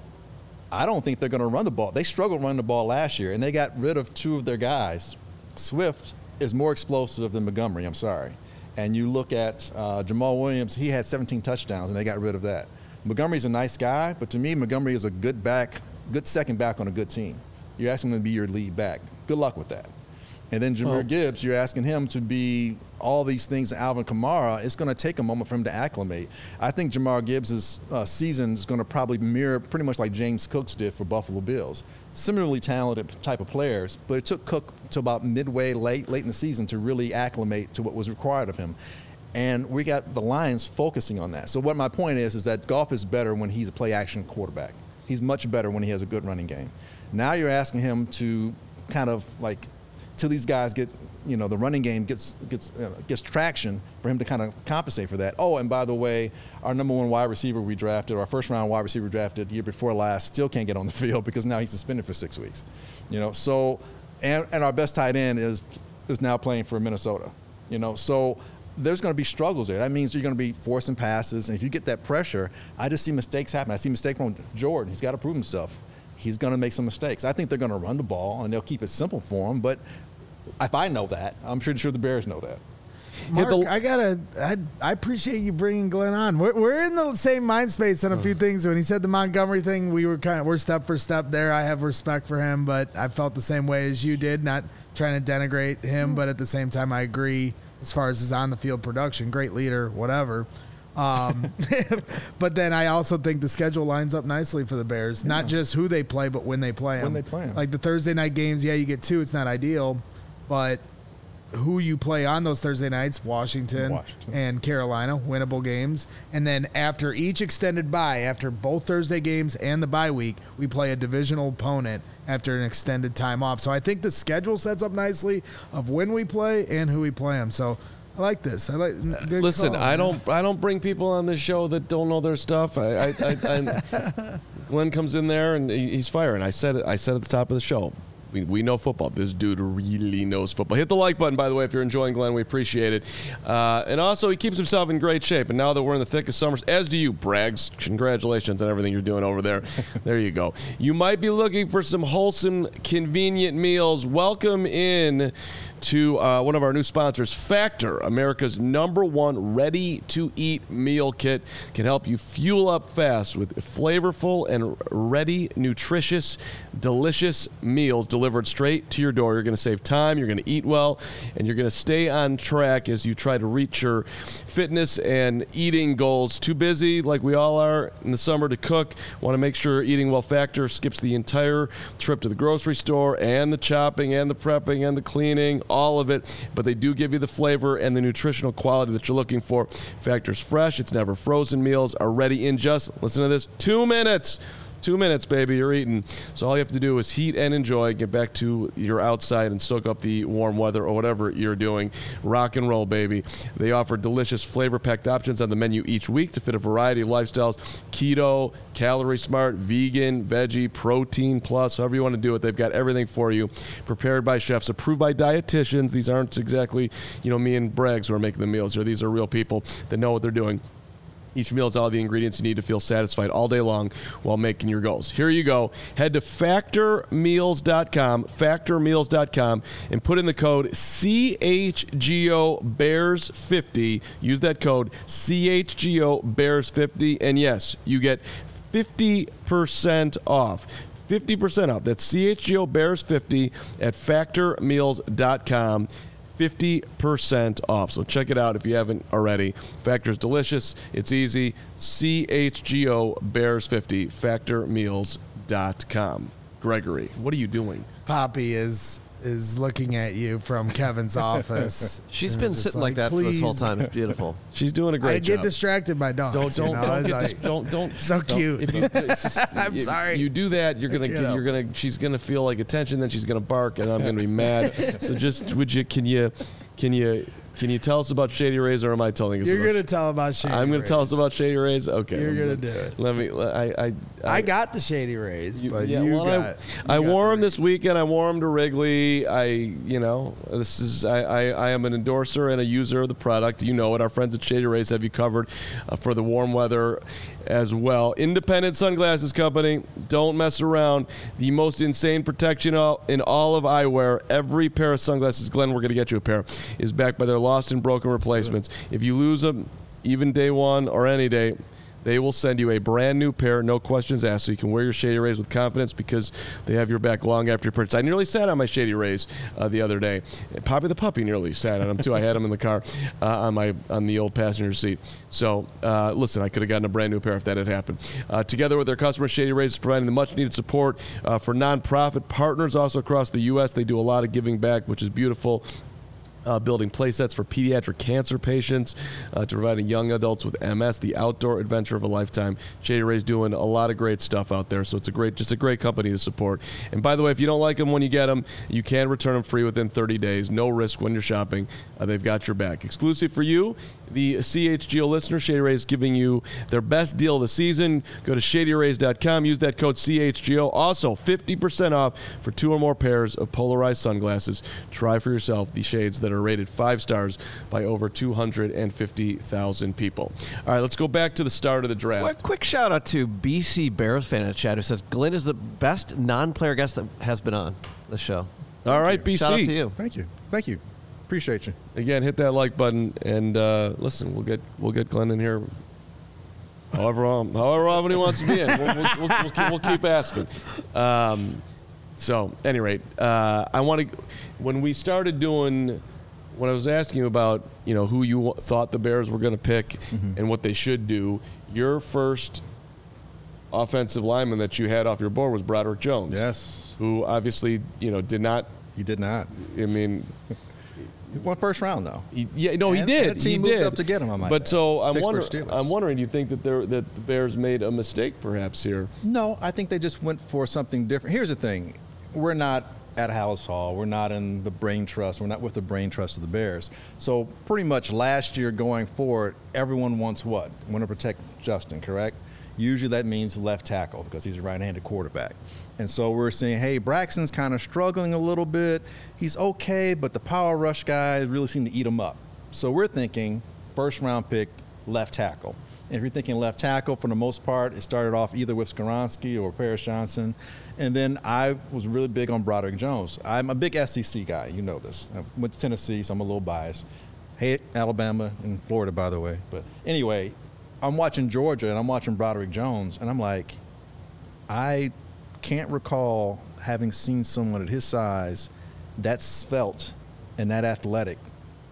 Speaker 3: I don't think they're going to run the ball. They struggled running the ball last year, and they got rid of two of their guys. Swift is more explosive than Montgomery. I'm sorry. And you look at uh, Jamaal Williams; he had 17 touchdowns, and they got rid of that. Montgomery's a nice guy, but to me, Montgomery is a good back, good second back on a good team. You're asking him to be your lead back. Good luck with that. And then Jahmyr
Speaker 1: Well-
Speaker 3: Gibbs, you're asking him to be all these things. Alvin Kamara, it's going to take a moment for him to acclimate. I think Jahmyr Gibbs' uh, season is going to probably mirror pretty much like James Cook's did for Buffalo Bills. Similarly talented type of players, but it took Cook to about midway, late, late in the season to really acclimate to what was required of him. And we got the Lions focusing on that. So what my point is is that Goff is better when he's a play action quarterback. He's much better when he has a good running game. Now you're asking him to kind of like till these guys get you know the running game gets gets uh, gets traction for him to kind of compensate for that. Oh, and by the way, our number one wide receiver we drafted, our first round wide receiver drafted year before last, still can't get on the field because now he's suspended for six weeks. You know, so and and our best tight end is is now playing for Minnesota. You know, so there's going to be struggles there. That means you're going to be forcing passes, and if you get that pressure, I just see mistakes happen. I see mistakes from Jordan. He's got to prove himself. He's going to make some mistakes. I think they're going to run the ball, and they'll keep it simple for him. But if I know that, I'm pretty sure the Bears know that.
Speaker 2: Mark,
Speaker 1: the-
Speaker 2: I gotta. I, I appreciate you bringing Glynn on. We're, we're in the same mind space on a few uh-huh. things. When he said the Montgomery thing, we were kind of we're step for step there. I have respect for him, but I felt the same way as you did. Not trying to denigrate him, hmm. but at the same time, I agree as far as his on the field production. Great leader, whatever. Um, but then I also think the schedule lines up nicely for the Bears. Not just who they play, but when they play them.
Speaker 3: When they play 'em.
Speaker 2: Like the Thursday night games, yeah, you get two. It's not ideal, but who you play on those Thursday nights, Washington,
Speaker 3: Washington.
Speaker 2: and Carolina, winnable games. And then after each extended bye, after both Thursday games and the bye week, we play a divisional opponent after an extended time off. So I think the schedule sets up nicely of when we play and who we play them. So I like this. I like.
Speaker 1: Listen,
Speaker 2: call,
Speaker 1: I
Speaker 2: man.
Speaker 1: don't I don't bring people on this show that don't know their stuff. I, I, I, I Glynn comes in there and he's firing. I said it. I said at the top of the show. We, we know football. This dude really knows football. Hit the like button, by the way, if you're enjoying Glynn. We appreciate it. Uh, and also, he keeps himself in great shape. And now that we're in the thick of summers, as do you, Braggs. Congratulations on everything you're doing over there. there you go. You might be looking for some wholesome, convenient meals. Welcome in to uh, one of our new sponsors, Factor, America's number one ready to eat meal kit. Can help you fuel up fast with flavorful and ready, nutritious, delicious meals delivered straight to your door. You're going to save time, you're going to eat well, and you're going to stay on track as you try to reach your fitness and eating goals. Too busy, like we all are in the summer, to cook. Want to make sure eating well Factor skips the entire trip to the grocery store and the chopping and the prepping and the cleaning all of it, but they do give you the flavor and the nutritional quality that you're looking for. Factor's fresh, it's never frozen. Meals are ready in just, listen to this, two minutes. Two minutes, baby, you're eating. So all you have to do is heat and enjoy. Get back to your outside and soak up the warm weather or whatever you're doing. Rock and roll, baby. They offer delicious flavor-packed options on the menu each week to fit a variety of lifestyles: keto, calorie smart, vegan, veggie, protein plus, however you want to do it. They've got everything for you, prepared by chefs, approved by dietitians. These aren't exactly, you know, me and Braggs who are making the meals here. These are real people that know what they're doing. Each meal has all the ingredients you need to feel satisfied all day long while making your goals. Here you go. Head to factormeals.com, factormeals.com, and put in the code CHGO Bears 50. Use that code CHGO Bears 50. And yes, you get 50% off. 50% off. That's CHGO Bears 50 at factormeals.com. 50% off. So check it out if you haven't already. Factor's delicious. It's easy. CHGO Bears 50, factormeals.com. Gregory, what are you doing?
Speaker 2: Poppy is is looking at you from Kevin's office.
Speaker 4: She's
Speaker 2: And
Speaker 4: been
Speaker 2: it's just
Speaker 4: sitting like, that for this whole
Speaker 2: "Please."
Speaker 4: time. It's beautiful.
Speaker 1: She's doing a great
Speaker 2: I get distracted by dogs.
Speaker 1: don't
Speaker 2: you
Speaker 1: don't
Speaker 2: know?
Speaker 1: don't,
Speaker 2: It's
Speaker 1: get
Speaker 2: like-
Speaker 1: dis- don't don't
Speaker 2: So
Speaker 1: don't-
Speaker 2: cute.
Speaker 1: If you, it's just-
Speaker 2: I'm
Speaker 1: you-
Speaker 2: sorry.
Speaker 1: You do that, you're gonna
Speaker 2: Get
Speaker 1: you're
Speaker 2: up.
Speaker 1: gonna she's gonna feel like attention, then she's gonna bark, and I'm gonna be mad. so just would you can you can you can you tell us about Shady Rays, or am I telling us?
Speaker 2: You're gonna tell about Shady Rays.
Speaker 1: I'm going to tell us about Shady Rays. Okay,
Speaker 2: You're gonna do it.
Speaker 1: Let me. I. I.
Speaker 2: I got the Shady Rays,
Speaker 1: You-
Speaker 2: but
Speaker 1: yeah,
Speaker 2: you
Speaker 1: well,
Speaker 2: got.
Speaker 1: I,
Speaker 2: you
Speaker 1: I
Speaker 2: got
Speaker 1: wore
Speaker 2: the
Speaker 1: them this weekend. I wore them to Wrigley. I, you know, this is I, I, I am an endorser and a user of the product. You know it. Our friends at Shady Rays have you covered uh, for the warm weather as well. Independent Sunglasses Company. Don't mess around. The most insane protection in all of eyewear. Every pair of sunglasses, Glynn, we're going to get you a pair, is backed by their lost and broken replacements. If you lose them, even day one or any day, they will send you a brand new pair, no questions asked, so you can wear your Shady Rays with confidence because they have your back long after your purchase. I nearly sat on my Shady Rays uh, the other day. Poppy the puppy nearly sat on them too. I had them in the car uh, on my on the old passenger seat. So uh, listen, I could have gotten a brand new pair if that had happened. Uh, together with their customers, Shady Rays is providing the much needed support uh, for nonprofit partners also across the U.S. They do a lot of giving back, which is beautiful uh, building play sets for pediatric cancer patients, uh, to providing young adults with MS, the outdoor adventure of a lifetime. Shady Ray's doing a lot of great stuff out there, so it's a great, just a great company to support. And by the way, if you don't like them when you get them, you can return them free within 30 days. No risk when you're shopping. Uh, they've got your back. Exclusive for you, the CHGO listener, Shady Rays giving you their best deal of the season. Go to shadyrays.com. Use that code CHGO. Also, 50% off for two or more pairs of polarized sunglasses. Try for yourself the shades that are rated five stars by over 250,000 people. All right, let's go back to the start of the draft.
Speaker 4: Well, quick shout out to BC Bears fan in chat who says Glynn is the best non-player guest that has been on the show.
Speaker 1: All right, BC.
Speaker 4: Shout out to you.
Speaker 3: Thank you. Thank you. Appreciate you.
Speaker 1: Again, hit that like button and uh, listen. We'll get we'll get Glynn in here. However, um, however often he wants to be in, we'll, we'll, we'll, we'll, keep, we'll keep asking. Um, so, at any rate, uh, I want to. When we started doing, when I was asking you about, you know, who you thought the Bears were going to pick mm-hmm. and what they should do, your first offensive lineman that you had off your board was Broderick Jones.
Speaker 3: Yes.
Speaker 1: Who obviously, you know, did not.
Speaker 3: He did not.
Speaker 1: I mean,
Speaker 3: He won first round though.
Speaker 1: He, yeah, no, he did.
Speaker 3: and a team
Speaker 1: he
Speaker 3: moved
Speaker 1: did.
Speaker 3: up to get him, I might
Speaker 1: But
Speaker 3: add.
Speaker 1: so I'm wondering. I'm wondering. Do you think that they're, that the Bears made a mistake, perhaps here?
Speaker 3: No, I think they just went for something different. Here's the thing: we're not at Halas Hall. We're not in the brain trust. We're not with the brain trust of the Bears. So pretty much last year going forward, everyone wants what? Want to protect Justin, correct? Usually that means left tackle because he's a right-handed quarterback. And so we're saying, hey, Braxton's kind of struggling a little bit. He's okay, but the power rush guys really seem to eat him up. So we're thinking first round pick, left tackle. If you're thinking left tackle, for the most part, it started off either with Skoronski or Paris Johnson. And then I was really big on Broderick Jones. I'm a big SEC guy. You know this. I went to Tennessee, so I'm a little biased. Hate Alabama and Florida, by the way. But anyway, I'm watching Georgia and I'm watching Broderick Jones, and I'm like, I can't recall having seen someone at his size that's svelte and that athletic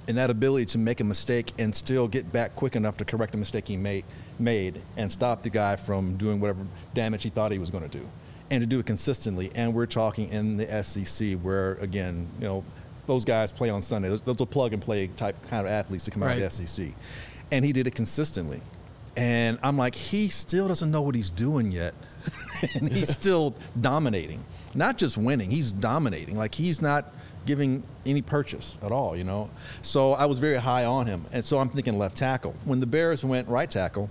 Speaker 3: and that ability to make a mistake and still get back quick enough to correct a mistake he made, made and stop the guy from doing whatever damage he thought he was going to do and to do it consistently. And we're talking in the SEC where again you know those guys play on Sunday. Those, those are plug and play type kind of athletes that come out
Speaker 2: Right.
Speaker 3: of the SEC and he did it consistently. And I'm like he still doesn't know what he's doing yet. And he's still dominating. Not just winning. He's dominating. Like he's not giving any purchase at all you know so I was very high on him and so I'm thinking left tackle when the Bears went right tackle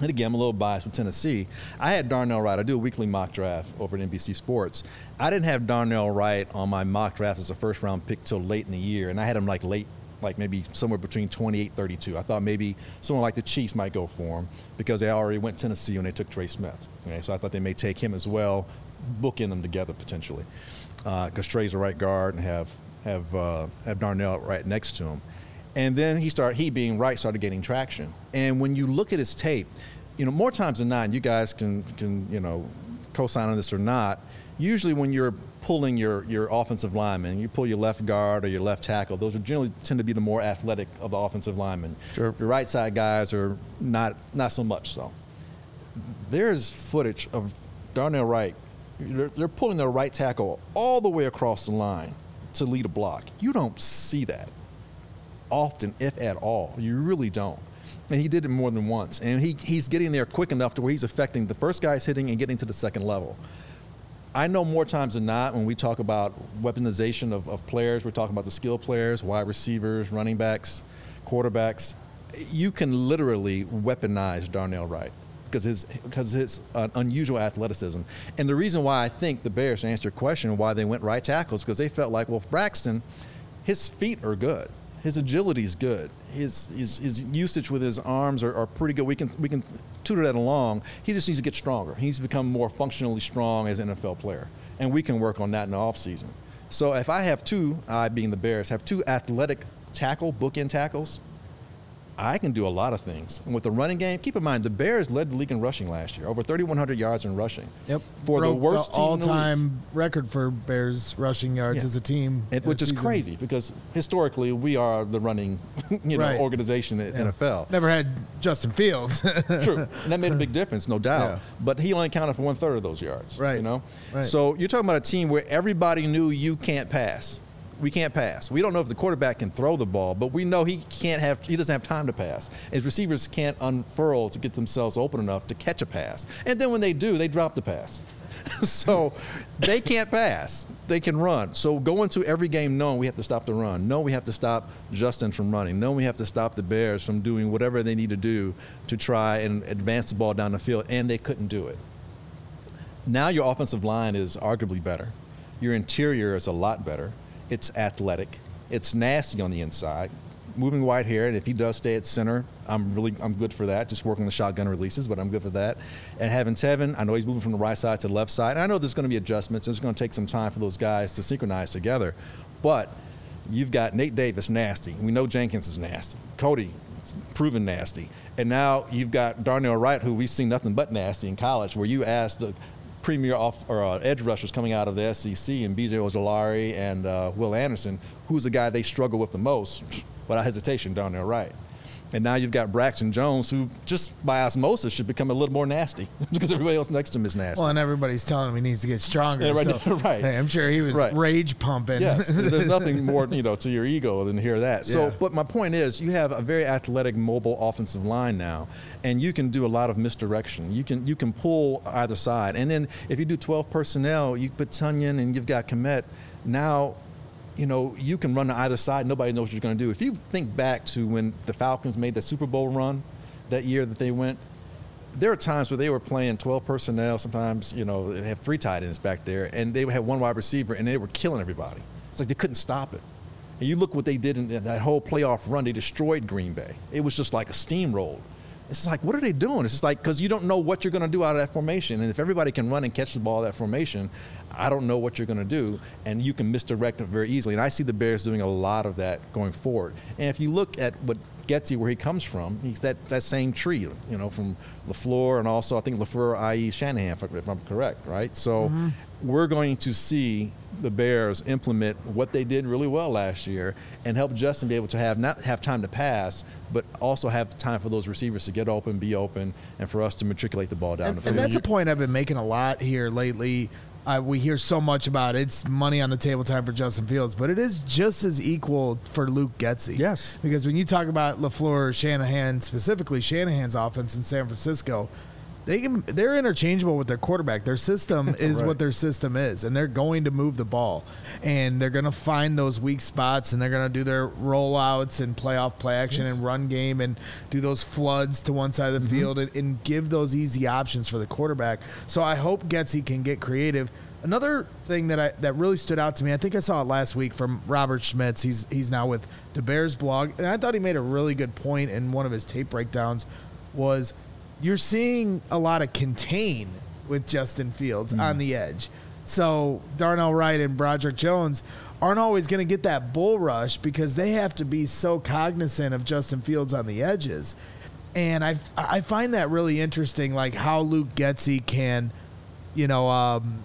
Speaker 3: and again, I'm a little biased with Tennessee. I had Darnell Wright. I do a weekly mock draft over at NBC Sports. I didn't have Darnell Wright on my mock draft as a first round pick till late in the year, and I had him like late, like maybe somewhere between 28 32. I thought maybe someone like the Chiefs might go for him because they already went Tennessee when they took Trey Smith. Okay, so I thought they may take him as well, bookend them together potentially, because Trey's a right guard and have have uh, have Darnell right next to him. And then he started, he being right, started getting traction. And when you look at his tape, you know, more times than not, you guys can, can you know, co-sign on this or not. Usually, when you're pulling your your offensive lineman, you pull your left guard or your left tackle. Those are generally tend to be the more athletic of the offensive linemen.
Speaker 1: Sure.
Speaker 3: Your right side guys are not not so much so. There's footage of Darnell Wright. They're, they're pulling their right tackle all the way across the line to lead a block. You don't see that often, if at all. You really don't. And he did it more than once. And he, he's getting there quick enough to where he's affecting the first guy's hitting and getting to the second level. I know more times than not when we talk about weaponization of, of players, we're talking about the skill players, wide receivers, running backs, quarterbacks. You can literally weaponize Darnell Wright because his because his uh, unusual athleticism. And the reason why I think the Bears, to answer your question, why they went right tackles, because they felt like, well, Braxton, his feet are good. His agility is good. His, his, his usage with his arms are, are pretty good. We can, we can tutor that along. He just needs to get stronger. He needs to become more functionally strong as an NFL player. And we can work on that in the offseason. So if I have two, I being the Bears, have two athletic tackle, bookend tackles, I can do a lot of things. And with the running game, keep in mind the Bears led the league in rushing last year, over 3,100 yards in rushing.
Speaker 2: Yep.
Speaker 3: For the
Speaker 2: Broke
Speaker 3: worst team in the
Speaker 2: all-time record for Bears rushing yards
Speaker 3: Yeah.
Speaker 2: as a team,
Speaker 3: It,
Speaker 2: in a
Speaker 3: which is
Speaker 2: season.
Speaker 3: crazy because historically we are the running, you know,
Speaker 2: Right.
Speaker 3: organization at NFL.
Speaker 2: Never had Justin Fields.
Speaker 3: True, and that made a big difference, no doubt.
Speaker 2: Yeah.
Speaker 3: But he only counted for one third of those yards.
Speaker 2: Right.
Speaker 3: You know.
Speaker 2: Right.
Speaker 3: So you're talking about a team where everybody knew you can't pass. We can't pass. We don't know if the quarterback can throw the ball, but we know he can't have. He doesn't have time to pass. His receivers can't unfurl to get themselves open enough to catch a pass. And then when they do, they drop the pass. so they can't pass. They can run. So go into every game knowing we have to stop the run. No, we have to stop Justin from running. No, we have to stop the Bears from doing whatever they need to do to try and advance the ball down the field. And they couldn't do it. Now your offensive line is arguably better. Your interior is a lot better. It's athletic. It's nasty on the inside. Moving Whitehair, and if he does stay at center, I'm really I'm good for that. Just working the shotgun releases, but I'm good for that. And having Teven, I know he's moving from the right side to the left side. And I know there's going to be adjustments. It's going to take some time for those guys to synchronize together. But you've got Nate Davis nasty. We know Jenkins is nasty. Cody proven nasty. And now you've got Darnell Wright, who we've seen nothing but nasty in college, where you asked the premier off or uh, edge rushers coming out of the SEC and BJ Ojulari and uh, Will Anderson, who's the guy they struggle with the most, without hesitation, Darnell Wright. And now you've got Braxton Jones, who just by osmosis should become a little more nasty because everybody else next to him is nasty.
Speaker 2: well, and everybody's telling him he needs to get stronger.
Speaker 3: Yeah, right,
Speaker 2: so,
Speaker 3: right.
Speaker 2: hey, I'm sure he was
Speaker 3: Right.
Speaker 2: rage pumping.
Speaker 3: Yes, there's nothing more, you know, to your ego than to hear that. So,
Speaker 2: Yeah.
Speaker 3: but my point is, you have a very athletic, mobile offensive line now, and you can do a lot of misdirection. You can you can pull either side, and then if you do 12 personnel, you put Tonyan and you've got Kmet. Now, you know, you can run to either side. Nobody knows what you're going to do. If you think back to when the Falcons made the Super Bowl run that year that they went, there are times where they were playing 12 personnel. Sometimes, you know, they have three tight ends back there, and they had one wide receiver, and they were killing everybody. It's like they couldn't stop it. And you look what they did in that whole playoff run. They destroyed Green Bay. It was just like a steamroll. It's like, what are they doing? It's just like, because you don't know what you're going to do out of that formation. And if everybody can run and catch the ball that formation, I don't know what you're going to do. And you can misdirect it very easily. And I see the Bears doing a lot of that going forward. And if you look at what Getsy, where he comes from, he's that, that same tree, you know, from LaFleur and also I think LaFleur, i.e. Shanahan, if I'm correct, right? So mm-hmm. we're going to see the Bears implement what they did really well last year and help Justin be able to have not have time to pass, but also have time for those receivers to get open, be open, and for us to matriculate the ball down
Speaker 2: and,
Speaker 3: the field.
Speaker 2: And that's a point I've been making a lot here lately. Uh, we hear so much about it. it's money on the table time for Justin Fields, but it is just as equal for Luke Getsy.
Speaker 3: Yes,
Speaker 2: because when you talk about LaFleur, Shanahan specifically, Shanahan's offense in San Francisco they can they're interchangeable with their quarterback. Their system is right. what their system is, and they're going to move the ball, and they're going to find those weak spots, and they're going to do their rollouts and playoff play action yes. and run game, and do those floods to one side of the mm-hmm. field, and, and, give those easy options for the quarterback. So I hope Getsy can get creative. Another thing that I that really stood out to me, I think I saw it last week from Robert Schmitz. He's he's now with the Bears blog, and I thought he made a really good point in one of his tape breakdowns. Was you're seeing a lot of contain with Justin Fields mm. on the edge. So Darnell Wright and Broderick Jones aren't always going to get that bull rush because they have to be so cognizant of Justin Fields on the edges. And I, I find that really interesting, like how Luke Getsy can, you know, um,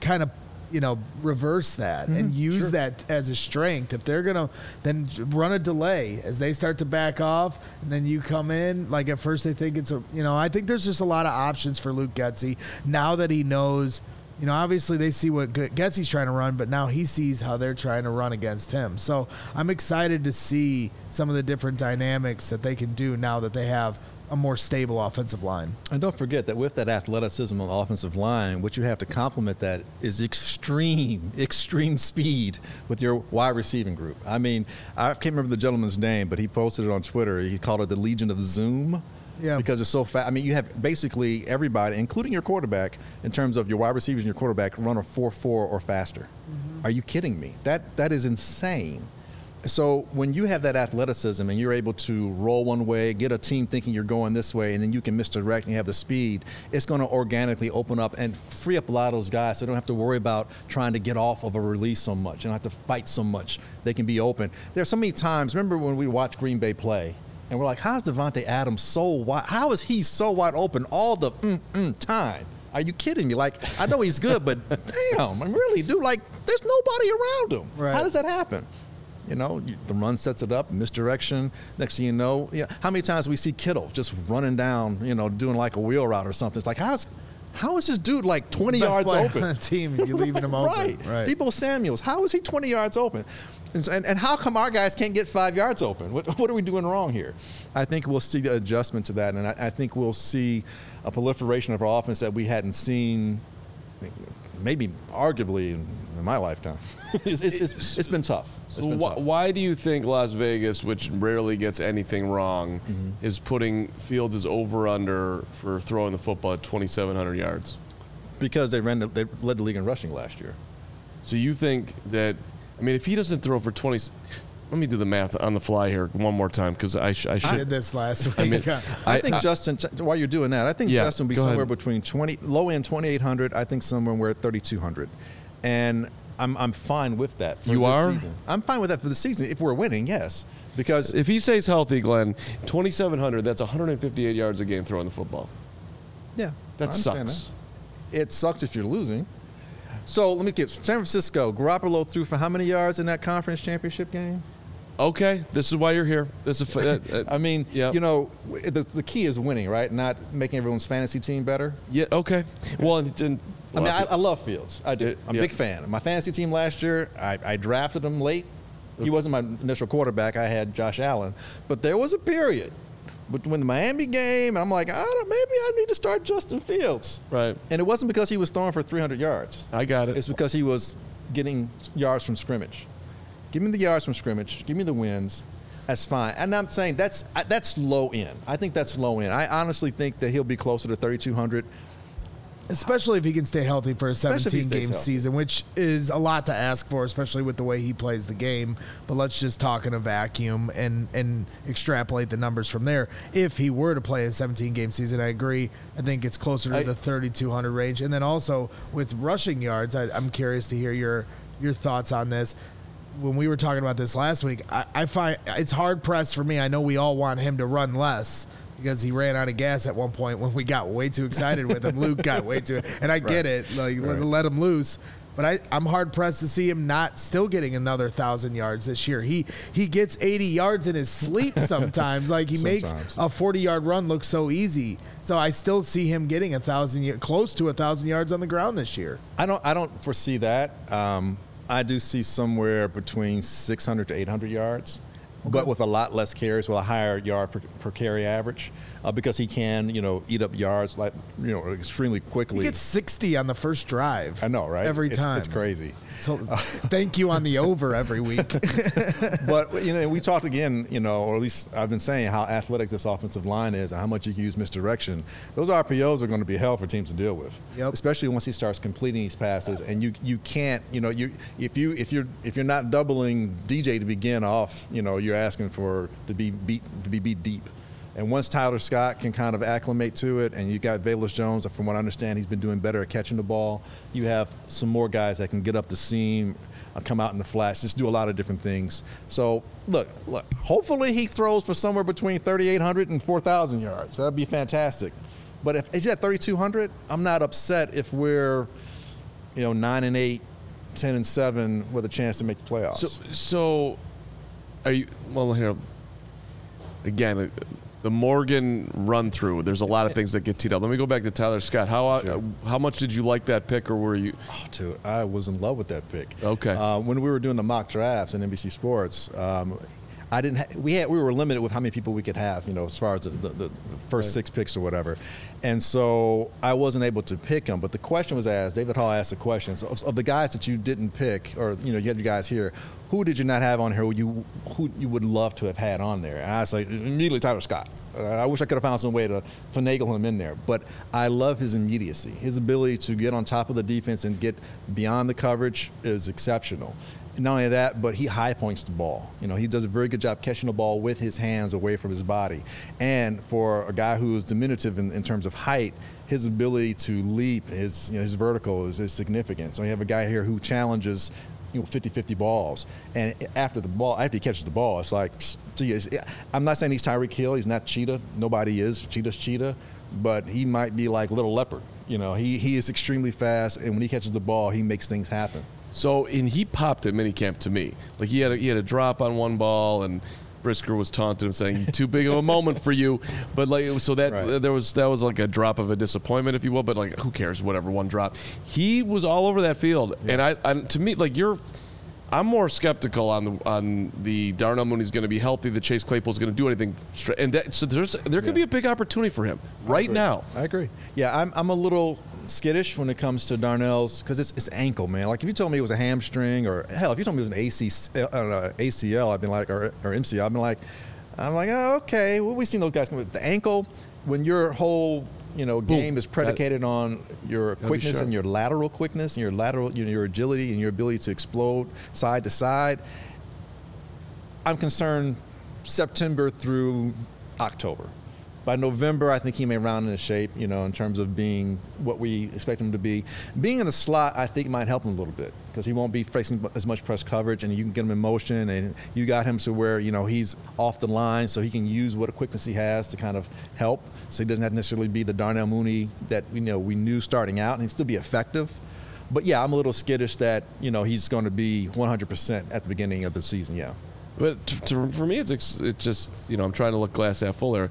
Speaker 2: kind of you know, reverse that mm-hmm, and use sure. that as a strength. If they're gonna then run a delay as they start to back off, and then you come in. Like at first they think it's a, you know, I think there's just a lot of options for Luke Getsy now that he knows. You know, obviously they see what Getsy's trying to run, but now he sees how they're trying to run against him. So I'm excited to see some of the different dynamics that they can do now that they have a more stable offensive line.
Speaker 3: And don't forget that with that athleticism on the offensive line, what you have to complement that is extreme, extreme speed with your wide receiving group. I mean, I can't remember the gentleman's name, but he posted it on Twitter. He called it the Legion of Zoom. Yeah. Because it's so fast. I mean, you have basically everybody, including your quarterback, in terms of your wide receivers and your quarterback, run a 4 4 or faster. Mm-hmm. Are you kidding me? That That is insane. So when you have that athleticism and you're able to roll one way, get a team thinking you're going this way, and then you can misdirect and you have the speed, it's going to organically open up and free up a lot of those guys so they don't have to worry about trying to get off of a release so much. They don't have to fight so much. They can be open. There's so many times, remember when we watched Green Bay play, and we're like, how's Davante Adams so wide? How is he so wide open all the mm-mm time? Are you kidding me? Like, I know he's good, but damn, I really do. Like, there's nobody around him. Right. How does that happen? You know, the run sets it up, misdirection. Next thing you know, yeah. How many times we see Kittle just running down, you know, doing like a wheel route or something? It's like, how's how is this dude like 20 Best yards open?
Speaker 2: On the team, you leaving him open.
Speaker 3: right. right. Deebo Samuels, how is he 20 yards open? And, and, and, how come our guys can't get five yards open? What, what are we doing wrong here? I think we'll see the adjustment to that, and I, I think we'll see a proliferation of our offense that we hadn't seen, maybe arguably in my lifetime. it's, it's, it's, it's been tough.
Speaker 1: So been wh- tough. why do you think Las Vegas, which rarely gets anything wrong, mm-hmm. is putting Fields as over under for throwing the football at 2,700 yards?
Speaker 3: Because they ran, they led the league in rushing last year.
Speaker 1: So you think that? I mean, if he doesn't throw for 20, let me do the math on the fly here one more time because I, sh- I should. I
Speaker 2: did this last week. I, mean,
Speaker 3: I, I think I, Justin, while you're doing that, I think yeah, Justin will be somewhere ahead. between 20, low end 2,800. I think somewhere we're at 3,200 and I'm I'm fine with that. For
Speaker 1: you are.
Speaker 3: Season. I'm fine with that for the season if we're winning. Yes, because
Speaker 1: if he stays healthy, Glynn, 2,700. That's 158 yards a game throwing the football.
Speaker 3: Yeah,
Speaker 1: that sucks.
Speaker 3: That. It sucks if you're losing. So let me get San Francisco. Garoppolo threw for how many yards in that conference championship game?
Speaker 1: Okay, this is why you're here. This is. Uh,
Speaker 3: uh, I mean, you know, the, the key is winning, right? Not making everyone's fantasy team better.
Speaker 1: Yeah. Okay. okay. Well, and, and
Speaker 3: I mean, I, I, love Fields. I do. I'm a big fan. My fantasy team last year, I, I drafted him late. He wasn't my initial quarterback. I had Josh Allen, but there was a period between the Miami game, and I'm like, I don't, maybe I need to start Justin Fields.
Speaker 1: Right.
Speaker 3: And it wasn't because he was throwing for 300 yards.
Speaker 1: I got it.
Speaker 3: It's because he was getting yards from scrimmage. Give me the yards from scrimmage. Give me the wins. That's fine, and I'm saying that's that's low end. I think that's low end. I honestly think that he'll be closer to 3,200.
Speaker 2: Especially if he can stay healthy for a
Speaker 3: Especially if he
Speaker 2: 17 game
Speaker 3: healthy.
Speaker 2: season, which is a lot to ask for, especially with the way he plays the game. But let's just talk in a vacuum and, and extrapolate the numbers from there. If he were to play a 17 game season, I agree. I think it's closer to
Speaker 1: I-
Speaker 2: the 3,200 range. And then also with rushing yards, I, I'm curious to hear your your thoughts on this. When we were talking about this last week, I, I find it's hard pressed for me. I know we all want him to run less because he ran out of gas at one point when we got way too excited with him. Luke got way too, and I get it, like let,
Speaker 3: Right.
Speaker 2: let him loose. But I, I'm hard pressed to see him not still getting another thousand yards this year. He he gets 80 yards in his sleep sometimes. like he makes a 40 yard run look so easy. So I still see him getting a thousand, close to a thousand yards on the ground this year.
Speaker 3: I don't I don't foresee that. Um, I do see somewhere between 600 to 800 yards, but with a lot less carries, with a higher yard per, per carry average, uh, because he can you know eat up yards like you know extremely quickly.
Speaker 2: He gets 60 on the first drive.
Speaker 3: I know, right?
Speaker 2: Every
Speaker 3: It's-
Speaker 2: time.
Speaker 3: it's crazy.
Speaker 2: So thank you on the over every week.
Speaker 3: but you know, we talked again, you know, or at least I've been saying how athletic this offensive line is and how much you can use misdirection. Those RPOs are going to be hell for teams to deal with,
Speaker 2: Yep.
Speaker 3: especially once he starts completing these passes. And you you can't, you know, you if you if you're if you're not doubling DJ to begin off, you know, you're asking for to be beat to be beat deep. And once Tyler Scott can kind of acclimate to it, and you got Velus Jones, from what I understand, he's been doing better at catching the ball. You have some more guys that can get up the seam, uh, come out in the flats, just do a lot of different things. So look, look. Hopefully he throws for somewhere between 3,800 and 4,000 yards. That'd be fantastic. But if he's at 3,200, I'm not upset if we're, you know, nine and eight, 10 and seven with a chance to make the playoffs.
Speaker 1: So, so are you? Well, here again, the Morgan run through. There's a lot of things that get teed up. Let me go back to Tyler Scott. How uh,
Speaker 3: Sure.
Speaker 1: how much did you like that pick, or were you?
Speaker 3: Oh, dude, I was in love with that pick.
Speaker 1: Okay.
Speaker 3: Uh, when we were doing the mock drafts in NBC Sports, um, I didn't. Ha- we had we were limited with how many people we could have, you know, as far as the, the, the first six picks or whatever, and so I wasn't able to pick them. But the question was asked. David Hall asked the question so of, of the guys that you didn't pick, or you know, you had your guys here. Who did you not have on here? Who you who you would love to have had on there? And I was like immediately Tyler Scott. I wish I could have found some way to finagle him in there, but I love his immediacy. His ability to get on top of the defense and get beyond the coverage is exceptional. Not only that, but he high points the ball. You know, he does a very good job catching the ball with his hands away from his body. And for a guy who is diminutive in, in terms of height, his ability to leap, his you know, his vertical is, is significant. So you have a guy here who challenges you know 50-50 balls. And after the ball after he catches the ball it's like psst, gee, i'm not saying he's tyreek hill. He's not cheetah. Nobody is. Cheetah's cheetah. But he might be like little leopard. You know he, he is extremely fast. And when he catches the ball he makes things happen
Speaker 1: So, and he popped at minicamp to me. Like he had a, he had a drop on one ball, and Brisker was taunting him, saying, "Too big of a moment for you." But like, so that
Speaker 3: Right.
Speaker 1: there was that was like a drop of a disappointment, if you will. But like, who cares? Whatever, one drop. He was all over that field, and I, I to me, like you're. I'm more skeptical on the on the Darnell Mooney's going to be healthy. The Chase Claypool's going to do anything, and that, so there's there could be a big opportunity for him right now.
Speaker 3: I agree. Yeah, I'm, I'm a little skittish when it comes to Darnell's because it's, it's ankle, man. Like if you told me it was a hamstring or hell, if you told me it was an AC, uh, uh, ACL, I've been like, or, or MCL, I've been like, I'm like, oh, okay. Well, we've seen those guys come with the ankle when your whole you know game is predicated on your quickness and your lateral quickness and your lateral you know, your agility and your ability to explode side to side. I'm concerned September through October. By November, I think he may round into shape, you know, in terms of being what we expect him to be. Being in the slot, I think, might help him a little bit because he won't be facing as much press coverage and you can get him in motion and you got him to where, you know, he's off the line so he can use what quickness he has to kind of help. So he doesn't have to necessarily be the Darnell Mooney that, you know, we knew starting out and he'd still be effective. But yeah, I'm a little skittish that, you know, he's going to be 100% at the beginning of the season, yeah.
Speaker 1: But to, for me, it's it's just you know I'm trying to look glass half full there,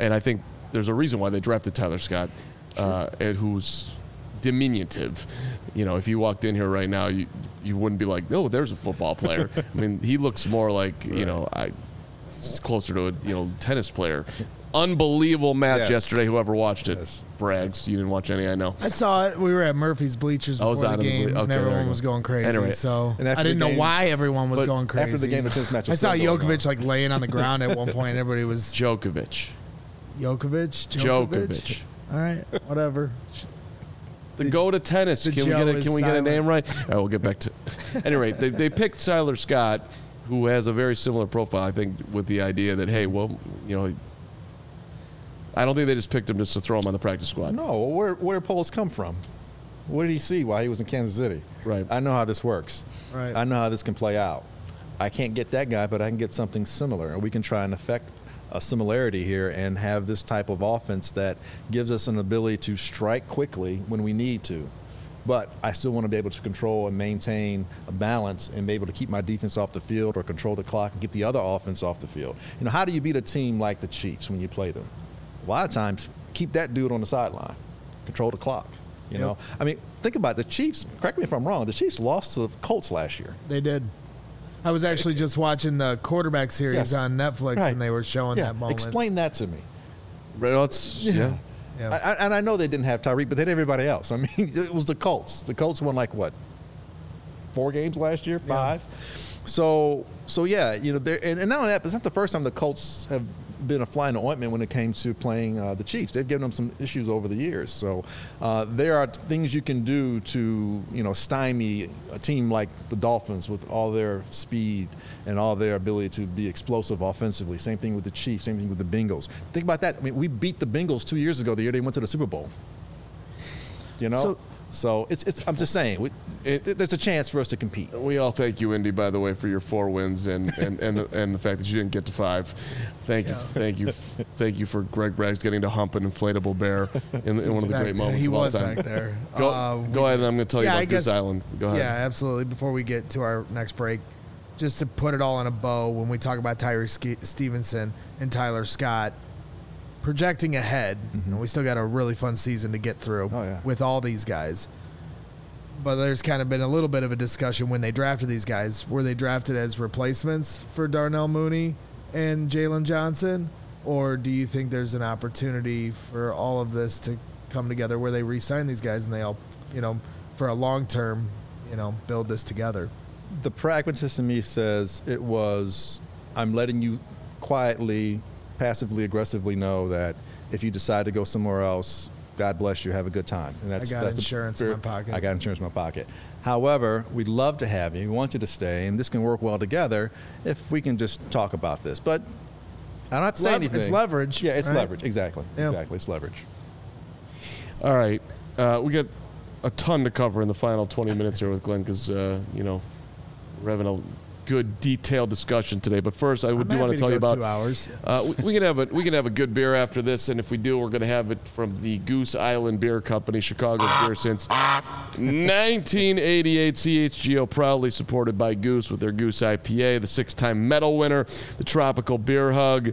Speaker 1: and I think there's a reason why they drafted Tyler Scott, uh, and who's diminutive. You know, if you walked in here right now, you you wouldn't be like, oh, there's a football player. I mean, he looks more like you know I, it's closer to a you know tennis player. unbelievable match
Speaker 3: Yes.
Speaker 1: yesterday. Whoever watched it
Speaker 3: Yes.
Speaker 1: Braggs. You didn't watch any, I know.
Speaker 2: I saw it. We were at Murphy's bleachers
Speaker 1: I was
Speaker 2: before
Speaker 1: out
Speaker 2: the
Speaker 1: of the
Speaker 2: game,
Speaker 1: ble- okay,
Speaker 2: and everyone
Speaker 1: you
Speaker 2: was going crazy.
Speaker 1: Anyway.
Speaker 2: so
Speaker 3: And
Speaker 2: I didn't
Speaker 3: the
Speaker 2: know
Speaker 3: game-
Speaker 2: why everyone was going crazy.
Speaker 3: after the game, the tennis match
Speaker 2: I saw
Speaker 3: still going on.
Speaker 2: Djokovic like laying on the ground at one point. Everybody was
Speaker 1: Djokovic.
Speaker 2: Djokovic. Djokovic.
Speaker 1: Djokovic.
Speaker 2: All right, whatever.
Speaker 1: The go to tennis.
Speaker 2: the
Speaker 1: Can we get a, can we get a name right? All right, we'll get back to. At any rate, they, they picked Tyler Scott, who has a very similar profile. I think with the idea that hey, well, you know, I don't think they just picked him just to throw him on the practice squad.
Speaker 3: No, where where did Poles come from? What did he see while he was in Kansas City?
Speaker 1: Right.
Speaker 3: I know how this works.
Speaker 2: Right.
Speaker 3: I know how this can play out. I can't get that guy, but I can get something similar, and we can try and affect a similarity here and have this type of offense that gives us an ability to strike quickly when we need to. But I still want to be able to control and maintain a balance and be able to keep my defense off the field or control the clock and get the other offense off the field. You know, how do you beat a team like the Chiefs when you play them? A lot of times, keep that dude on the sideline, control the clock. You
Speaker 2: Yep.
Speaker 3: know, I mean, think about it. the Chiefs. Correct me if I'm wrong. The Chiefs lost to the Colts last year.
Speaker 2: They did. I was actually just watching the quarterback series
Speaker 3: Yes.
Speaker 2: on Netflix,
Speaker 3: Right.
Speaker 2: and they were showing
Speaker 3: yeah,
Speaker 2: that moment.
Speaker 3: explain that to me.
Speaker 1: Right, let's- yeah.
Speaker 2: Yeah.
Speaker 3: I, I, and I know they didn't have Tyreek, but they had everybody else. I mean, it was the Colts. The Colts won like what, four games last year, five. So, so yeah, you know, they're, and, and not only that, but it's not the first time the Colts have been a fly in the ointment when it came to playing uh, the Chiefs. They've given them some issues over the years. So, uh, there are things you can do to, you know, stymie a team like the Dolphins with all their speed and all their ability to be explosive offensively. Same thing with the Chiefs. Same thing with the Bengals. Think about that. I mean, we beat the Bengals two years ago. The year they went to the Super Bowl. You know.
Speaker 2: So-
Speaker 3: So, it's, it's. I'm just saying, we,
Speaker 1: It-
Speaker 3: there's a chance for us to compete.
Speaker 1: We all thank you, Indy, by the way, for your four wins and and and the, and the fact that you didn't get to five. Thank you, thank you, thank you for Greg Braggs getting to hump an inflatable bear in, in one of the
Speaker 2: Back-
Speaker 1: great moments
Speaker 2: He
Speaker 1: of all
Speaker 2: was
Speaker 1: time.
Speaker 2: back there.
Speaker 1: Go,
Speaker 2: Uh,
Speaker 1: go ahead, and I'm going to tell you
Speaker 2: yeah,
Speaker 1: about
Speaker 2: I
Speaker 1: Goose Island. Go ahead.
Speaker 2: Yeah, absolutely. Before we get to our next break, just to put it all in a bow, when we talk about Tyree Ske- Stevenson and Tyler Scott, projecting ahead, know, we still got a really fun season to get through
Speaker 3: Mm-hmm. Oh, yeah.
Speaker 2: with all these guys. But there's kind of been a little bit of a discussion when they drafted these guys. Were they drafted as replacements for Darnell Mooney and Jaylon Johnson? Or do you think there's an opportunity for all of this to come together where they re-sign these guys and they all, you know, for a long term, you know, build this together?
Speaker 3: The pragmatist in me says it was. I'm letting you quietly, passively, aggressively know that if you decide to go somewhere else, God bless you. Have a good time. And that's
Speaker 2: got
Speaker 3: that's the
Speaker 2: insurance in my pocket.
Speaker 3: I got insurance in my pocket. However, we'd love to have you. We want you to stay, and this can work well together if we can just talk about this. But I'm not saying to anything.
Speaker 2: it's leverage,
Speaker 3: Yeah, it's
Speaker 2: right?
Speaker 3: leverage. Exactly.
Speaker 2: Yeah.
Speaker 3: Exactly. It's leverage.
Speaker 1: All right, uh, we got a ton to cover in the final 20 minutes here with Glynn because uh, you know we're having a good detailed discussion today. But first, I would do want to tell you
Speaker 2: go
Speaker 1: about
Speaker 2: two hours.
Speaker 1: Uh, we, we can have a we can have a good beer after this, and if we do, we're going to have it from the Goose Island Beer Company, Chicago's beer since 1988. CHGO proudly supported by Goose with their Goose IPA, the six-time medal winner, the Tropical Beer Hug.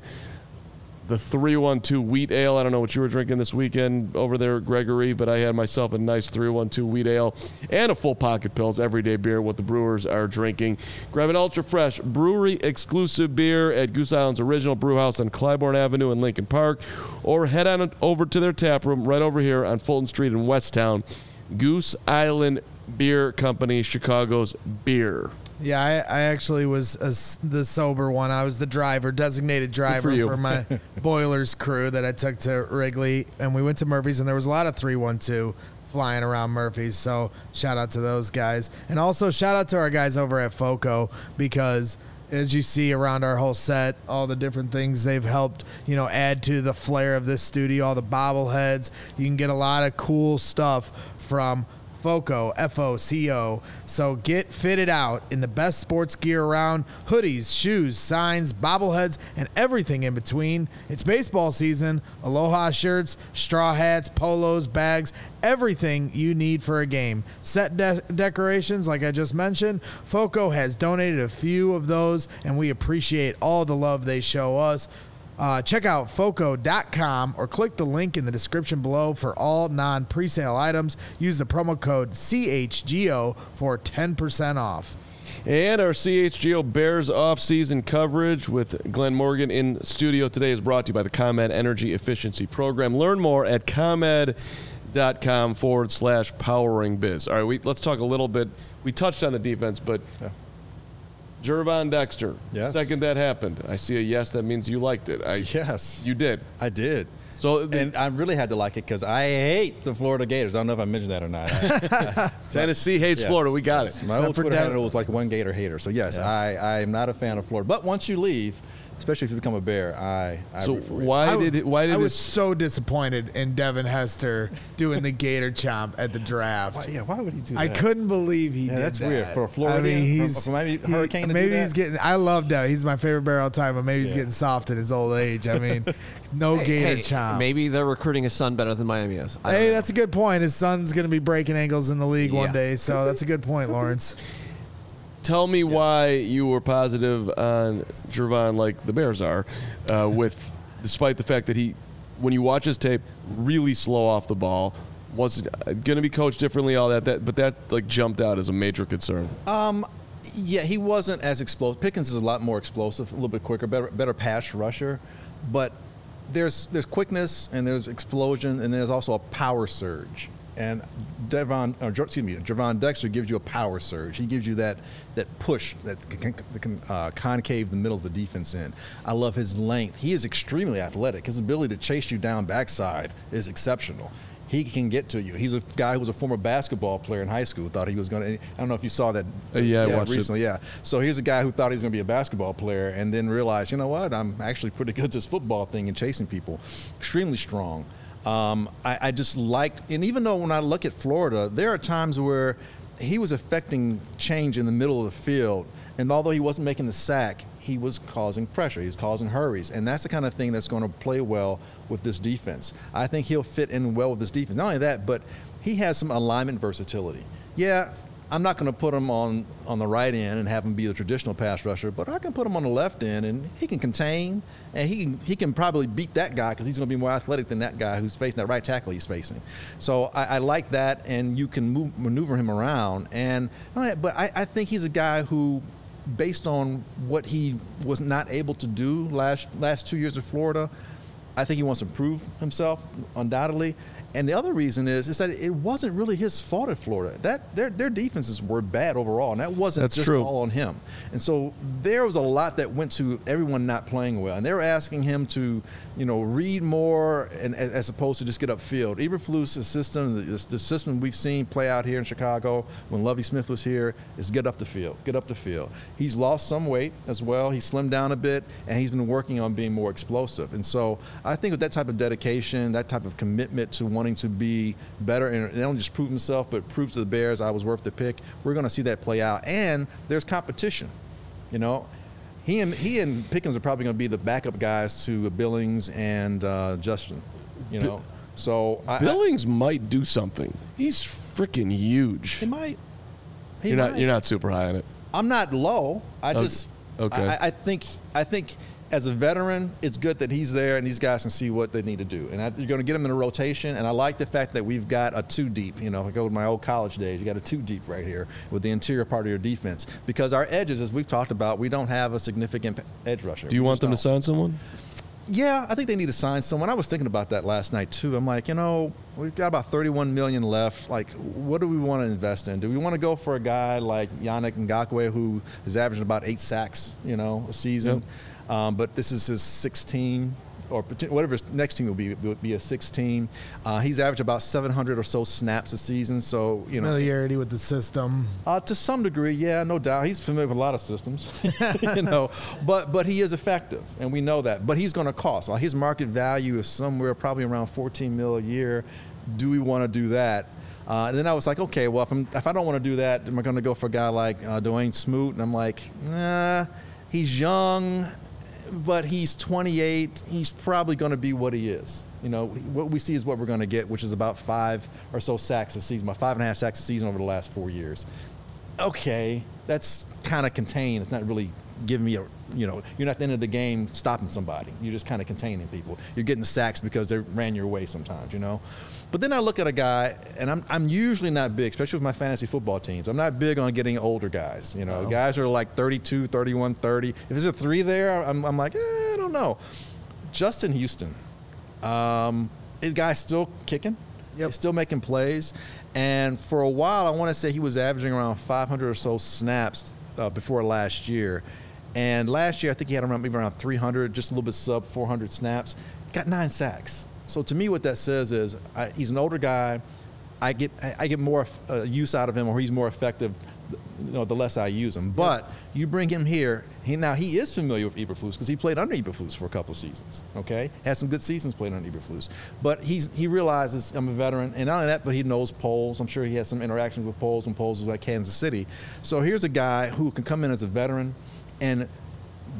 Speaker 1: The 312 wheat ale. I don't know what you were drinking this weekend over there, Gregory, but I had myself a nice 312 wheat ale and a full pocket pills, everyday beer, what the brewers are drinking. Grab an ultra fresh brewery exclusive beer at Goose Island's original brew house on Clybourn Avenue in Lincoln Park, or head on over to their tap room right over here on Fulton Street in Westtown. Goose Island Beer Company, Chicago's beer.
Speaker 2: Yeah, I, I actually was a the sober one. I was the driver, designated driver
Speaker 1: you.
Speaker 2: for, my Boilers crew that I took to Wrigley, and we went to Murphy's, and there was a lot of three one two flying around Murphy's. So shout out to those guys, and also shout out to our guys over at Foco because. As you see around our whole set, all the different things they've helped, you know, add to the flair of this studio, all the bobbleheads. You can get a lot of cool stuff from FOCO, F O C O. So get fitted out in the best sports gear around hoodies, shoes, signs, bobbleheads, and everything in between. It's baseball season. Aloha shirts, straw hats, polos, bags, everything you need for a game. Set de- decorations, like I just mentioned, FOCO has donated a few of those, and we appreciate all the love they show us. Uh, check out foco.com or click the link in the description below for all non presale items. Use the promo code CHGO for 10% off.
Speaker 1: And our CHGO Bears off-season coverage with Glynn Morgan in studio today is brought to you by the ComEd Energy Efficiency Program. Learn more at ComEd.com forward slash powering biz. All right, we, let's talk a little bit. We touched on the defense, but
Speaker 3: Yeah.
Speaker 1: Gervon Dexter,
Speaker 3: Yes.
Speaker 1: second that happened. I see a yes, that means you liked it. I,
Speaker 3: Yes.
Speaker 1: You did.
Speaker 3: I did.
Speaker 1: So the-
Speaker 3: and I really had to like it because I hate the Florida Gators. I don't know if I mentioned that or not. I-
Speaker 1: Tennessee hates
Speaker 3: Yes.
Speaker 1: Florida. We got
Speaker 3: Yes.
Speaker 1: it.
Speaker 3: My
Speaker 2: Except
Speaker 3: old
Speaker 2: for
Speaker 3: Twitter
Speaker 2: Dev-
Speaker 3: handle was like one Gator hater. So yes, I, I am not a fan of Florida. But once you leave, especially if you become a Bear, I, I
Speaker 1: So
Speaker 3: root for you.
Speaker 1: why
Speaker 2: I w-
Speaker 1: did it, why did
Speaker 2: I
Speaker 1: it,
Speaker 2: was so disappointed in Devin Hester doing the Gator chomp at the draft.
Speaker 3: Why, yeah, why would he do that?
Speaker 2: I couldn't believe he
Speaker 3: Yeah,
Speaker 2: did
Speaker 3: that's
Speaker 2: that.
Speaker 3: weird. For a
Speaker 2: I
Speaker 3: Floridian,
Speaker 2: mean, he's
Speaker 3: from maybe
Speaker 2: he-
Speaker 3: Hurricane to
Speaker 2: maybe he's getting. I love that. He's my favorite bear all time, but maybe he's getting soft in his old age. I mean, no
Speaker 4: Hey,
Speaker 2: Gator
Speaker 4: hey,
Speaker 2: chomp.
Speaker 4: Maybe they're recruiting his son better than Miami is. I
Speaker 2: Hey,
Speaker 4: know.
Speaker 2: that's a good point. His son's going to be breaking ankles in the league one day, so that's a good point, Lawrence.
Speaker 1: Tell me why you were positive on Gervon like the Bears are, uh, with despite the fact that he, when you watch his tape, really slow off the ball, was going to be coached differently, all that, that, but that like jumped out as a major concern.
Speaker 3: Um, Yeah, he wasn't as explosive. Pickens is a lot more explosive, a little bit quicker, better, better pass rusher, but there's there's quickness and there's explosion and there's also a power surge. And Devon, or, excuse me, Gervon Dexter gives you a power surge. He gives you that that push that can, that can uh, concave the middle of the defense in. I love his length. He is extremely athletic. His ability to chase you down backside is exceptional. He can get to you. He's a guy who was a former basketball player in high school. Thought he was going to. I don't know if you saw that.
Speaker 1: Uh, yeah, I watched it.
Speaker 3: recently. Yeah. So here's a guy who thought he was going to be a basketball player and then realized, you know what? I'm actually pretty good at this football thing and chasing people. Extremely strong. Um, I, I just like, and even though when I look at Florida, there are times where he was affecting change in the middle of the field. And although he wasn't making the sack, he was causing pressure. He was causing hurries. And that's the kind of thing that's going to play well with this defense. I think he'll fit in well with this defense. Not only that, but he has some alignment versatility. Yeah, I'm not going to put him on, on the right end and have him be the traditional pass rusher, but I can put him on the left end and he can contain and he can, he can probably beat that guy because he's going to be more athletic than that guy who's facing that right tackle he's facing. So I, I like that, and you can move, maneuver him around. And but I, I think he's a guy who, based on what he was not able to do last last two years in Florida, I think he wants to prove himself undoubtedly. And the other reason is is that it wasn't really his fault at Florida. That their their defenses were bad overall, and that wasn't
Speaker 1: That's
Speaker 3: just
Speaker 1: true.
Speaker 3: all on him. And so there was a lot that went to everyone not playing well, and they were asking him to, you know, read more and as, as opposed to just get upfield. Eberflus' system, the, the system we've seen play out here in Chicago when Lovie Smith was here, is get up the field, get up the field. He's lost some weight as well. He slimmed down a bit, and he's been working on being more explosive. And so I think with that type of dedication, that type of commitment to wanting to be better and not only just prove himself, but prove to the Bears I was worth the pick, we're going to see that play out. And there's competition. You know, he and he and Pickens are probably going to be the backup guys to Billings and uh, Justin. You know, so I, I,
Speaker 1: Billings might do something. He's freaking huge.
Speaker 3: he might. He
Speaker 1: You're not you're not super high on it.
Speaker 3: I'm not low. I
Speaker 1: Okay.
Speaker 3: just
Speaker 1: Okay.
Speaker 3: I, I think I think as a veteran, it's good that he's there and these guys can see what they need to do. And I, you're going to get them in a rotation. And I like the fact that we've got a two deep. You know, if I go to my old college days, you got a two deep right here with the interior part of your defense because our edges, as we've talked about, we don't have a significant edge rusher.
Speaker 1: Do you
Speaker 3: We
Speaker 1: want them to
Speaker 3: don't.
Speaker 1: sign someone?
Speaker 3: Yeah, I think they need to sign someone. I was thinking about that last night too. I'm like, you know, we've got about 31 million left. Like, what do we want to invest in? Do we want to go for a guy like Yannick Ngakoue who is averaging about eight sacks, you know, a season? Um, but this is his 16 or whatever his next team will be will be a 16. Uh, he's averaged about 700 or so snaps a season. So you know,
Speaker 2: Familiarity with the system.
Speaker 3: uh, to some degree, yeah, no doubt. He's familiar with a lot of systems, you know, but but he is effective, and we know that. But he's going to cost. Like his market value is somewhere probably around 14 mil a year. Do we want to do that? Uh, and then I was like, okay, well, if, I'm, if I don't want to do that, am I going to go for a guy like uh, Dawuane Smoot? And I'm like, nah, he's young, but he's 28. He's probably going to be what he is. You know, what we see is what we're going to get, which is about five or so sacks a season, about five and a half sacks a season over the last four years okay, that's kind of contained. It's not really giving me a, you know, you're not at the end of the game stopping somebody. You're just kind of containing people. You're getting sacks because they ran your way sometimes, you know. But then I look at a guy, and I'm, I'm usually not big, especially with my fantasy football teams. I'm not big on getting older guys. You know, guys are like 32, 31, 30. If there's a three there, I'm, I'm like, eh, I don't know. Justin Houston, um, his guy's still kicking.
Speaker 2: Yep.
Speaker 3: He's still making plays. And for a while, I want to say he was averaging around 500 or so snaps uh, before last year. And last year, I think he had around maybe around 300, just a little bit sub 400 snaps. Got nine sacks. So to me, what that says is I, he's an older guy. I get I get more uh, use out of him, or he's more effective. You know, the less I use him. But you bring him here. He now he is familiar with Eberflus because he played under Eberflus for a couple of seasons. Okay, had some good seasons playing under Eberflus. But he's he realizes I'm a veteran, and not only that, but he knows Poles. I'm sure he has some interactions with Poles when Poles was at Kansas City. So here's a guy who can come in as a veteran and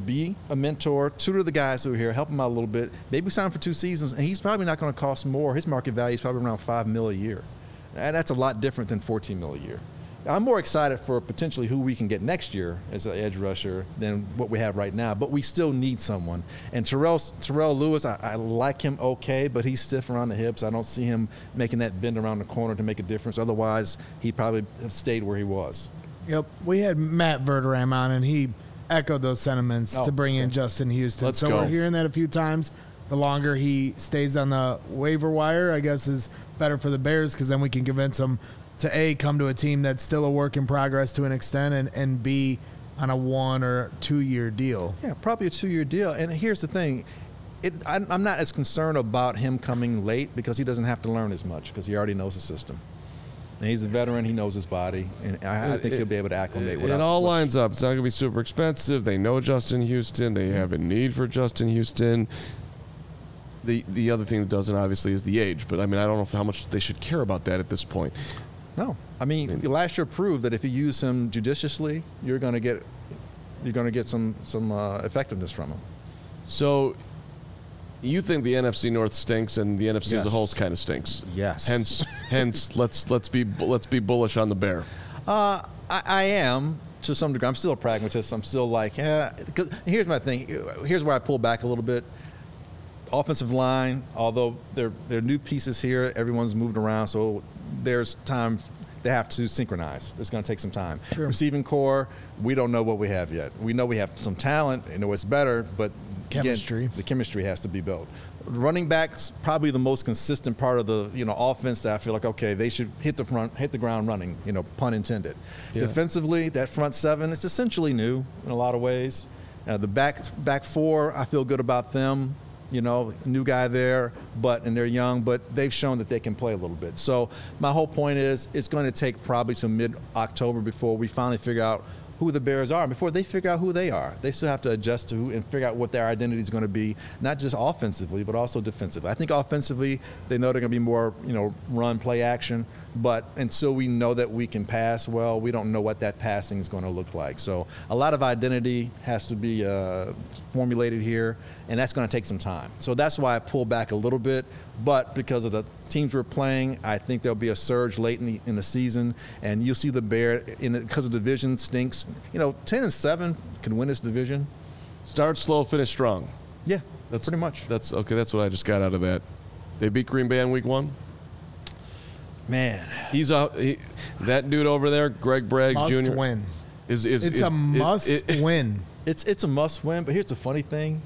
Speaker 3: be a mentor, tutor the guys who are here, help them out a little bit. Maybe sign for two seasons, and he's probably not going to cost more. His market value is probably around five mil a year, and that's a lot different than 14 mil a year. I'm more excited for potentially who we can get next year as an edge rusher than what we have right now, but we still need someone. And Terrell Terrell Lewis, I, I like him okay, but he's stiff around the hips. I don't see him making that bend around the corner to make a difference. Otherwise, he'd probably have stayed where he was.
Speaker 2: Yep. We had Matt Verderame on, and he echoed those sentiments
Speaker 3: Oh,
Speaker 2: to bring in
Speaker 3: okay.
Speaker 2: Justin Houston.
Speaker 1: Let's
Speaker 2: so
Speaker 1: go.
Speaker 2: we're hearing that a few times. The longer he stays on the waiver wire, I guess, is better for the Bears because then we can convince him to A, come to a team that's still a work in progress to an extent, and, and B, on a one or two year deal.
Speaker 3: Yeah, probably a two-year deal. And here's the thing. It, I'm not as concerned about him coming late because he doesn't have to learn as much because he already knows the system. And he's a veteran. He knows his body, and I, I think he'll be able to acclimate.
Speaker 1: It,
Speaker 3: without
Speaker 1: all lines up. It's not going to be super expensive. They know Justin Houston. They have a need for Justin Houston. The the other thing that doesn't obviously is the age, but I mean I don't know how much they should care about that at this point.
Speaker 3: No, I mean last year proved that if you use him judiciously, you're going to get you're going to get some some uh, effectiveness from him.
Speaker 1: So you think the NFC North stinks and the NFC as a
Speaker 3: Yes.
Speaker 1: whole kind of stinks.
Speaker 3: Yes.
Speaker 1: Hence hence let's let's be let's be bullish on the bear.
Speaker 3: Uh, I, I am to some degree. I'm still a pragmatist. I'm still like, yeah. 'cause here's my thing. Here's where I pull back a little bit. Offensive line, although there there are new pieces here, everyone's moved around, so there's time they have to synchronize. It's going to take some time.
Speaker 2: Sure.
Speaker 3: Receiving core, we don't know what we have yet. We know we have some talent and know it's better, but again, the chemistry has to be built. Running backs probably the most consistent part of the you know offense that I feel like okay they should hit the front hit the ground running you know pun intended. Defensively, that front seven it's essentially new in a lot of ways. Uh, the back back four I feel good about them. You know, new guy there, but and they're young, but they've shown that they can play a little bit. So my whole point is it's going to take probably some mid October before we finally figure out who the Bears are before they figure out who they are. They still have to adjust to and figure out what their identity is going to be, not just offensively, but also defensively. I think offensively, they know they're going to be more, you know, run, play action. But until we know that we can pass well, we don't know what that passing is going to look like. So a lot of identity has to be uh, formulated here, and that's going to take some time. So that's why I pull back a little bit. But because of the teams we're playing, I think there'll be a surge late in the, in the season, and you'll see the Bear in the, because the division stinks. You know, ten and seven can win this division.
Speaker 1: Start slow, finish strong.
Speaker 3: Yeah,
Speaker 1: That's
Speaker 3: pretty much.
Speaker 1: That's okay. That's what I just got out of that. They beat Green Bay in Week One.
Speaker 3: Man,
Speaker 1: He's a he, that dude over there, Greg Braggs
Speaker 2: Must
Speaker 1: Jr.
Speaker 2: win.
Speaker 1: Is is
Speaker 2: It's
Speaker 1: is-
Speaker 2: a
Speaker 1: it-
Speaker 2: must
Speaker 1: it- it-
Speaker 2: win.
Speaker 3: it's it's a must win. But here's the funny thing: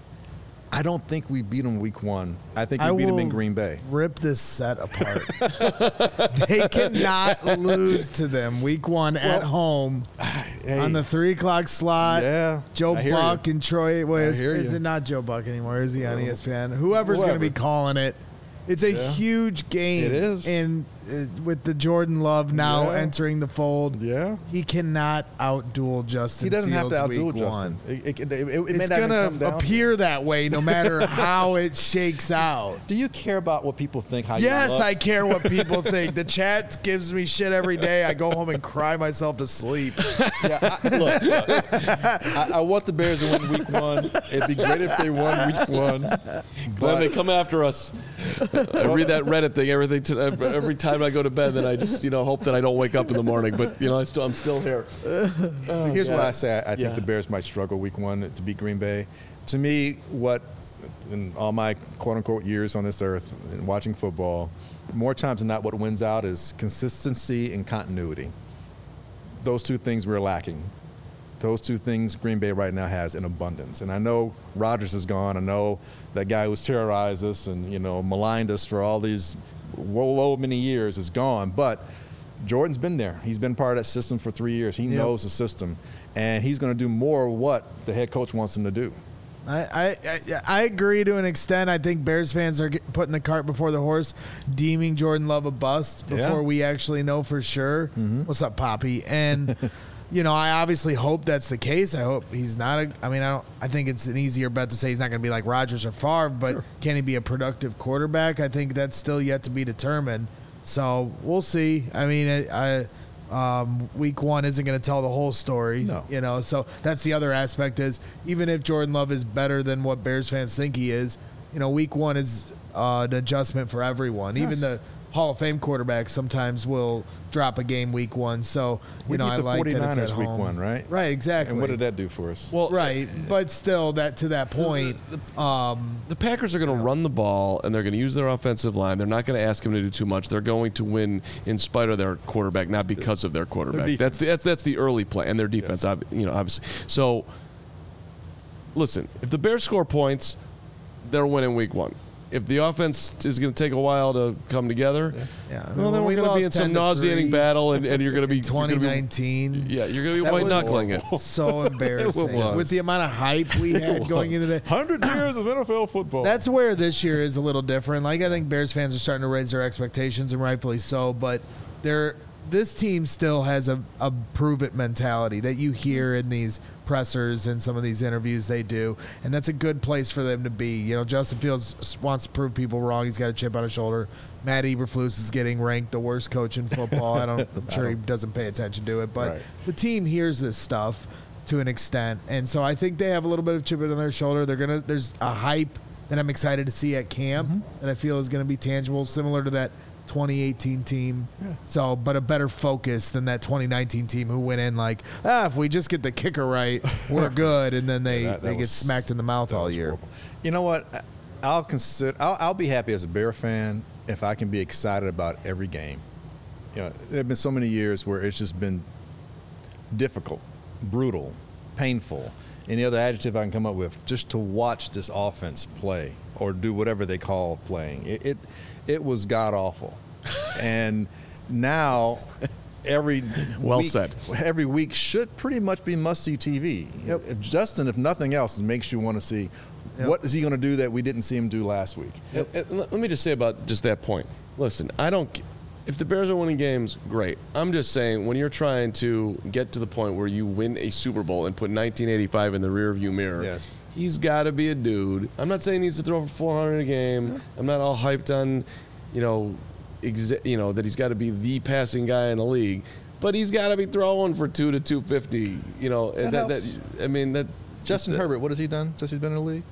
Speaker 3: I don't think we beat them week one. I think we
Speaker 2: I
Speaker 3: beat them in Green Bay.
Speaker 2: Rip this set apart. they cannot lose to them week one at home
Speaker 3: Hey,
Speaker 2: on the three o'clock slot.
Speaker 3: Yeah,
Speaker 2: Joe Buck
Speaker 3: you.
Speaker 2: and Troy. Well, is, is it not Joe Buck anymore? Is he on ESPN? Whoever's going to be calling it. It's a
Speaker 3: Yeah.
Speaker 2: huge game.
Speaker 3: It is.
Speaker 2: And uh, with the Jordan Love now
Speaker 3: Yeah.
Speaker 2: entering the fold,
Speaker 3: Yeah.
Speaker 2: he cannot outduel Justin
Speaker 3: He doesn't have to outdo
Speaker 2: week
Speaker 3: Justin. It, it, it, it, it may
Speaker 2: It's
Speaker 3: not
Speaker 2: going to appear that way no matter how it shakes out.
Speaker 3: Do you care about what people think? How you
Speaker 2: Yes,
Speaker 3: look?
Speaker 2: I care what people think. The chat gives me shit every day. I go home and cry myself to sleep.
Speaker 3: Yeah, I, look, look, I, I want the Bears to win Week One. It'd be great if they won Week One.
Speaker 1: Glynn, they come after us. I read that Reddit thing everything to, every time I go to bed. Then I just you know hope that I don't wake up in the morning. But you know I still I'm still here.
Speaker 3: Oh, Here's
Speaker 1: yeah.
Speaker 3: why I say I, I think
Speaker 1: Yeah.
Speaker 3: the Bears might struggle week one to beat Green Bay. To me, what in all my quote unquote years on this earth and watching football, more times than not, what wins out is consistency and continuity. Those two things we're lacking. Those two things Green Bay right now has in abundance. And I know Rodgers is gone. I know that guy who's terrorized us and you know maligned us for all these whoa, oh whoa many years is gone. But Jordan's been there. He's been part of that system for three years. He knows the system, and he's going to do more of what the head coach wants him to do.
Speaker 2: I, I, I agree to an extent. I think Bears fans are putting the cart before the horse, deeming Jordan Love a bust before
Speaker 3: Yeah.
Speaker 2: we actually know for sure. Mm-hmm. What's up, Poppy? And you know, I obviously hope that's the case. I hope he's not a. I mean, I don't. I think it's an easier bet to say he's not going to be like Rodgers or Favre, but can he be a productive quarterback? I think that's still yet to be determined. So we'll see. I mean, I. I um, week one isn't going to tell the whole story.
Speaker 3: No.
Speaker 2: You know, so that's the other aspect is even if Jordan Love is better than what Bears fans think he is, you know, week one is uh, an adjustment for everyone. Even the Hall of Fame quarterbacks sometimes will drop a game week one. So, you
Speaker 3: We
Speaker 2: know,
Speaker 3: beat
Speaker 2: I
Speaker 3: the
Speaker 2: like that it's
Speaker 3: 49ers
Speaker 2: at
Speaker 3: week
Speaker 2: home.
Speaker 3: one, right?
Speaker 2: Right, exactly.
Speaker 3: And what did that do for us?
Speaker 1: Well,
Speaker 2: Right, but still, that to that point, um,
Speaker 1: the Packers are going to run the ball and they're going to use their offensive line. They're not going to ask him to do too much. They're going to win in spite of their quarterback, not because of their quarterback.
Speaker 3: defense.
Speaker 1: That's the, that's that's the early play and their defense.
Speaker 3: Yes.
Speaker 1: You know, obviously. So, listen, if the Bears score points, they're winning week one. If the offense is going to take a while to come together,
Speaker 2: yeah.
Speaker 1: well, then
Speaker 2: we
Speaker 1: we're going to be in some nauseating
Speaker 2: 3
Speaker 1: battle, and, and you're going to be you're gonna be-
Speaker 2: 2019.
Speaker 1: yeah, you're going to be
Speaker 2: That
Speaker 1: white knuckling it.
Speaker 2: So embarrassing
Speaker 3: was.
Speaker 2: with the amount of hype we had going into the.
Speaker 3: Hundred years of NFL football.
Speaker 2: That's where this year is a little different. Like I think Bears fans are starting to raise their expectations, and rightfully so. But they're this team still has a, a prove it mentality that you hear in these pressers and some of these interviews they do, and that's a good place for them to be. You know, Justin Fields wants to prove people wrong. He's got a chip on his shoulder. Matt Eberflus is getting ranked the worst coach in football. I don't, I'm sure he doesn't pay attention to it, but
Speaker 3: Right.
Speaker 2: the team hears this stuff to an extent, and so I think they have a little bit of chip on their shoulder. They're gonna. There's a hype that I'm excited to see at camp mm-hmm. that I feel is going to be tangible, similar to that 2018 team. So, but a better focus than that 2019 team who went in like, ah, if we just get the kicker right, we're good, and then they
Speaker 3: That- that
Speaker 2: they get smacked in the mouth all year.
Speaker 3: horrible. You know what? I'll consider. I'll, I'll be happy as a Bear fan if I can be excited about every game. You know, there have been so many years where it's just been difficult, brutal, painful. Any other adjective I can come up with just to watch this offense play or do whatever they call playing. It it, it was god awful, and now. Every
Speaker 1: Well
Speaker 3: week,
Speaker 1: said.
Speaker 3: Every week should pretty much be must see TV.
Speaker 2: Yep.
Speaker 3: If Justin, if nothing else, makes you want to see
Speaker 2: Yep.
Speaker 3: what is he going to do that we didn't see him do last week.
Speaker 1: And- and let let me just say about just that point. Listen, I don't. If the Bears are winning games, great. I'm just saying when you're trying to get to the point where you win a Super Bowl and put 1985 in the rearview mirror,
Speaker 3: Yes.
Speaker 1: He's got to be a dude. I'm not saying he needs to throw for 400 a game. I'm not all hyped on, you know, you know that he's got to be the passing guy in the league. But he's got to be throwing for two to 250. You know,
Speaker 3: That
Speaker 1: that,
Speaker 3: helps.
Speaker 1: I mean, that
Speaker 3: Justin Herbert, what has he done since he's been in the league?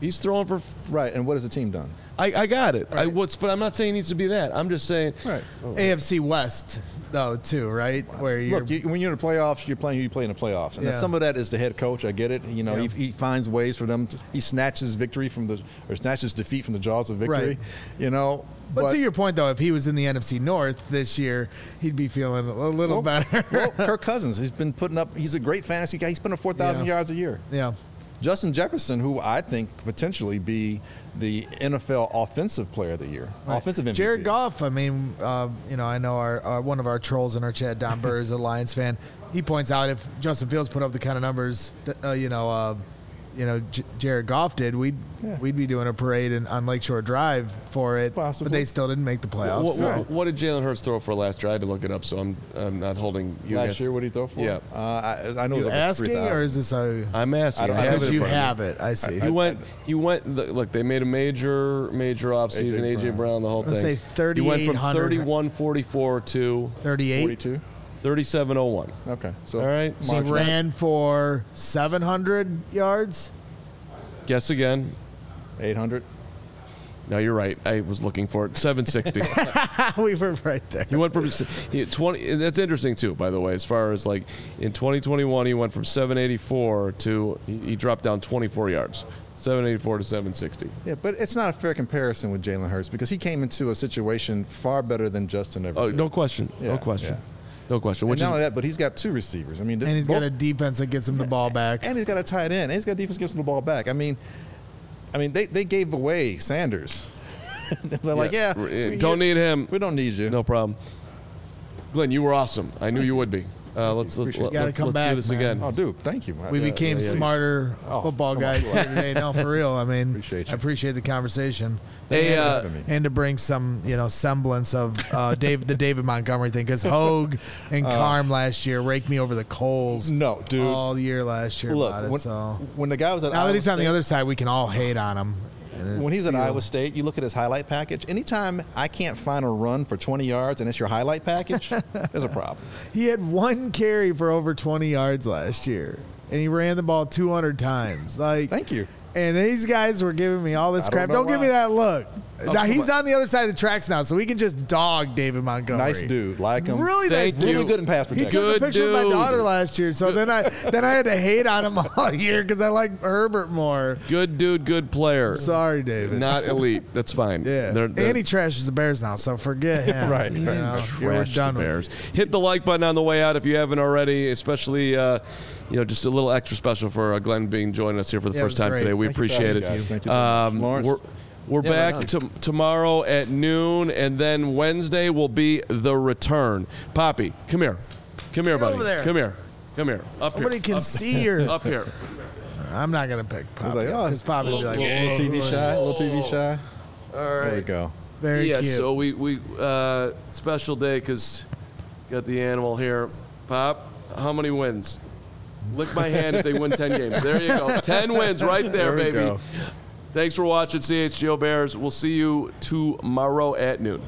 Speaker 1: He's throwing for
Speaker 3: Right, and what has the team done?
Speaker 1: I, I got it. I what's, but I'm not saying it needs to be that. I'm just saying.
Speaker 3: Right. Oh.
Speaker 2: AFC West though too, right? Where you're
Speaker 3: Look, you, when you're in the playoffs, you're playing. You play in the playoffs, and
Speaker 2: Yeah.
Speaker 3: some of that is the head coach. I get it. You know,
Speaker 2: Yeah.
Speaker 3: he, he finds ways for them. To, he snatches victory from the or snatches defeat from the jaws of victory.
Speaker 2: Right.
Speaker 3: You know,
Speaker 2: But, to your point, though, if he was in the NFC North this year, he'd be feeling a little
Speaker 3: well,
Speaker 2: better.
Speaker 3: well, Kirk Cousins, he's been putting up. He's a great fantasy guy. He's putting up four thousand
Speaker 2: Yeah.
Speaker 3: yards a year.
Speaker 2: yeah.
Speaker 3: Justin Jefferson, who I think could potentially be the NFL Offensive Player of the Year, offensive MVP.
Speaker 2: Jared Goff. I mean, uh, you know, I know our, our one of our trolls in our chat, Don Burr, is a Lions fan. He points out if Justin Fields put up the kind of numbers, uh, you know, uh, you know, J- Jared Goff did, we'd
Speaker 3: Yeah.
Speaker 2: we'd be doing a parade in, on Lakeshore Drive for it.
Speaker 3: Possibly.
Speaker 2: But they still didn't make the playoffs.
Speaker 1: What,
Speaker 2: so-
Speaker 1: what, what did Jalen Hurts throw for last year? I had to look it up, so I'm I'm not holding you
Speaker 3: Last
Speaker 1: guys.
Speaker 3: year, what did he throw for?
Speaker 1: Yeah.
Speaker 3: uh, I, I know it was
Speaker 2: you
Speaker 3: over
Speaker 2: asking
Speaker 3: 3,000.
Speaker 2: or is this a?
Speaker 1: I'm asking.
Speaker 3: I don't have
Speaker 1: have
Speaker 3: it
Speaker 1: it
Speaker 2: Because you
Speaker 1: front of me.
Speaker 2: have it. I see.
Speaker 1: He went. He went. the- Look, they made a major, major offseason.
Speaker 3: AJ
Speaker 1: AJ Brown,
Speaker 3: Brown.
Speaker 1: the whole
Speaker 2: Let's
Speaker 1: thing.
Speaker 2: say
Speaker 1: He went from
Speaker 2: 3,800.
Speaker 1: 31 44 to
Speaker 2: 38.
Speaker 3: 42.
Speaker 1: 37 01.
Speaker 3: Okay, so
Speaker 1: All right.
Speaker 2: So he
Speaker 3: March
Speaker 2: ran for 700 yards.
Speaker 1: Guess again.
Speaker 3: 800.
Speaker 1: No, you're right. I was looking for it. 760.
Speaker 2: we were right there.
Speaker 1: he went from he, 20. and That's interesting too, by the way. As far as like in 2021, he went from 784 to he, he dropped down 24 yards, 784 to 760.
Speaker 3: Yeah, but it's not a fair comparison with Jalen Hurts because he came into a situation far better than Justin ever.
Speaker 1: Oh,
Speaker 3: did.
Speaker 1: no question. no question.
Speaker 3: yeah.
Speaker 1: No question.
Speaker 3: And
Speaker 1: Which
Speaker 3: not
Speaker 1: is
Speaker 3: only that, but he's got two receivers. I mean,
Speaker 2: And he's
Speaker 3: both-
Speaker 2: got a defense that gets him the ball back.
Speaker 3: and he's got a tight end. And he's got defense gives him the ball back. I mean, I mean, they, they gave away Sanders. They're like, yeah,
Speaker 1: R- don't need him.
Speaker 3: We don't need you.
Speaker 1: No problem. Glynn, you were awesome. I knew you would be. Uh, let's let's,
Speaker 3: Appreciate it.
Speaker 1: let's,
Speaker 2: Gotta
Speaker 1: let's
Speaker 2: come
Speaker 1: do this
Speaker 2: man.
Speaker 1: again.
Speaker 3: Oh, dude, thank you.
Speaker 2: We
Speaker 3: Yeah,
Speaker 2: became
Speaker 3: yeah, yeah.
Speaker 2: smarter
Speaker 3: Oh,
Speaker 2: football
Speaker 3: come
Speaker 2: guys here
Speaker 3: on.
Speaker 2: today. No, for real. I mean,
Speaker 3: Appreciate you.
Speaker 2: I appreciate the conversation.
Speaker 1: Hey,
Speaker 2: and,
Speaker 1: uh,
Speaker 2: and to bring some, you know, semblance of uh, Dave, the David Montgomery thing, because Hoge and Carm last year raked me over the coals
Speaker 3: Uh, No, dude.
Speaker 2: all year last year
Speaker 3: Look,
Speaker 2: about it.
Speaker 3: when,
Speaker 2: so
Speaker 3: when the guy was at
Speaker 2: now that
Speaker 3: Iowa
Speaker 2: he's on the other side, we can all hate on him.
Speaker 3: When he's at
Speaker 2: feel-
Speaker 3: Iowa State, you look at his highlight package. Anytime I can't find a run for 20 yards and it's your highlight package, there's a problem.
Speaker 2: He had one carry for over 20 yards last year, and he ran the ball 200 times. Like,
Speaker 3: Thank you.
Speaker 2: And these guys were giving me all this
Speaker 3: I don't
Speaker 2: crap. Don't give me that look. Now he's
Speaker 3: on.
Speaker 2: on the other side of the tracks now, so we can just dog David Montgomery.
Speaker 3: Nice dude, like him.
Speaker 2: Really
Speaker 1: Thank
Speaker 2: nice.
Speaker 1: you.
Speaker 3: Really good in pass protection.
Speaker 2: He
Speaker 3: protection.
Speaker 2: took
Speaker 1: Good
Speaker 2: a picture with my daughter last year, so then I then I had to hate on him all year because I like Herbert more.
Speaker 1: Good dude, good player.
Speaker 2: Sorry, David.
Speaker 1: Not elite. That's fine.
Speaker 2: yeah,
Speaker 1: They're, they're
Speaker 2: and he trashes the Bears now, so forget him.
Speaker 3: Right,
Speaker 2: You
Speaker 3: right.
Speaker 2: know, you're done
Speaker 1: the
Speaker 2: with
Speaker 1: Bears. Hit the like button on the way out if you haven't already, especially uh, you know just a little extra special for uh, Glynn being joining us here for the
Speaker 2: Yeah,
Speaker 1: first time
Speaker 2: great.
Speaker 1: today. We
Speaker 3: Thank
Speaker 1: appreciate
Speaker 3: having
Speaker 1: it.
Speaker 3: me, guys. Thank you very much.
Speaker 1: Um,
Speaker 3: Lawrence?
Speaker 1: We're we're
Speaker 4: Yeah,
Speaker 1: back
Speaker 4: right
Speaker 1: to, tomorrow at noon, and then Wednesday will be the return. Poppy, come here, come here, buddy.
Speaker 2: over there.
Speaker 1: Come here, come here. Up
Speaker 2: Nobody
Speaker 1: here.
Speaker 2: can
Speaker 1: up,
Speaker 2: see your.
Speaker 1: up here.
Speaker 2: I'm not gonna pick Poppy
Speaker 3: like, oh,
Speaker 2: because Poppy would be like,
Speaker 3: little TV shy, little TV shy.
Speaker 1: All
Speaker 3: There we go.
Speaker 2: very
Speaker 1: yeah,
Speaker 2: cute.
Speaker 1: so we we uh, special day because got the animal here. Pop, how many wins? Lick my hand if they win ten games. There you go, ten wins right there,
Speaker 3: There we
Speaker 1: baby.
Speaker 3: go.
Speaker 1: Thanks for watching CHGO Bears. We'll see you tomorrow at noon.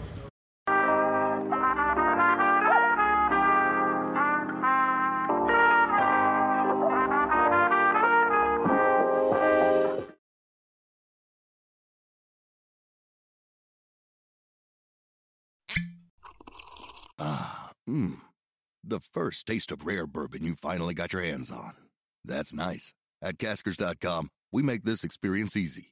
Speaker 5: Ah, Mmm. The first taste of rare bourbon you finally got your hands on. That's nice. At Caskers.com, we make this experience easy.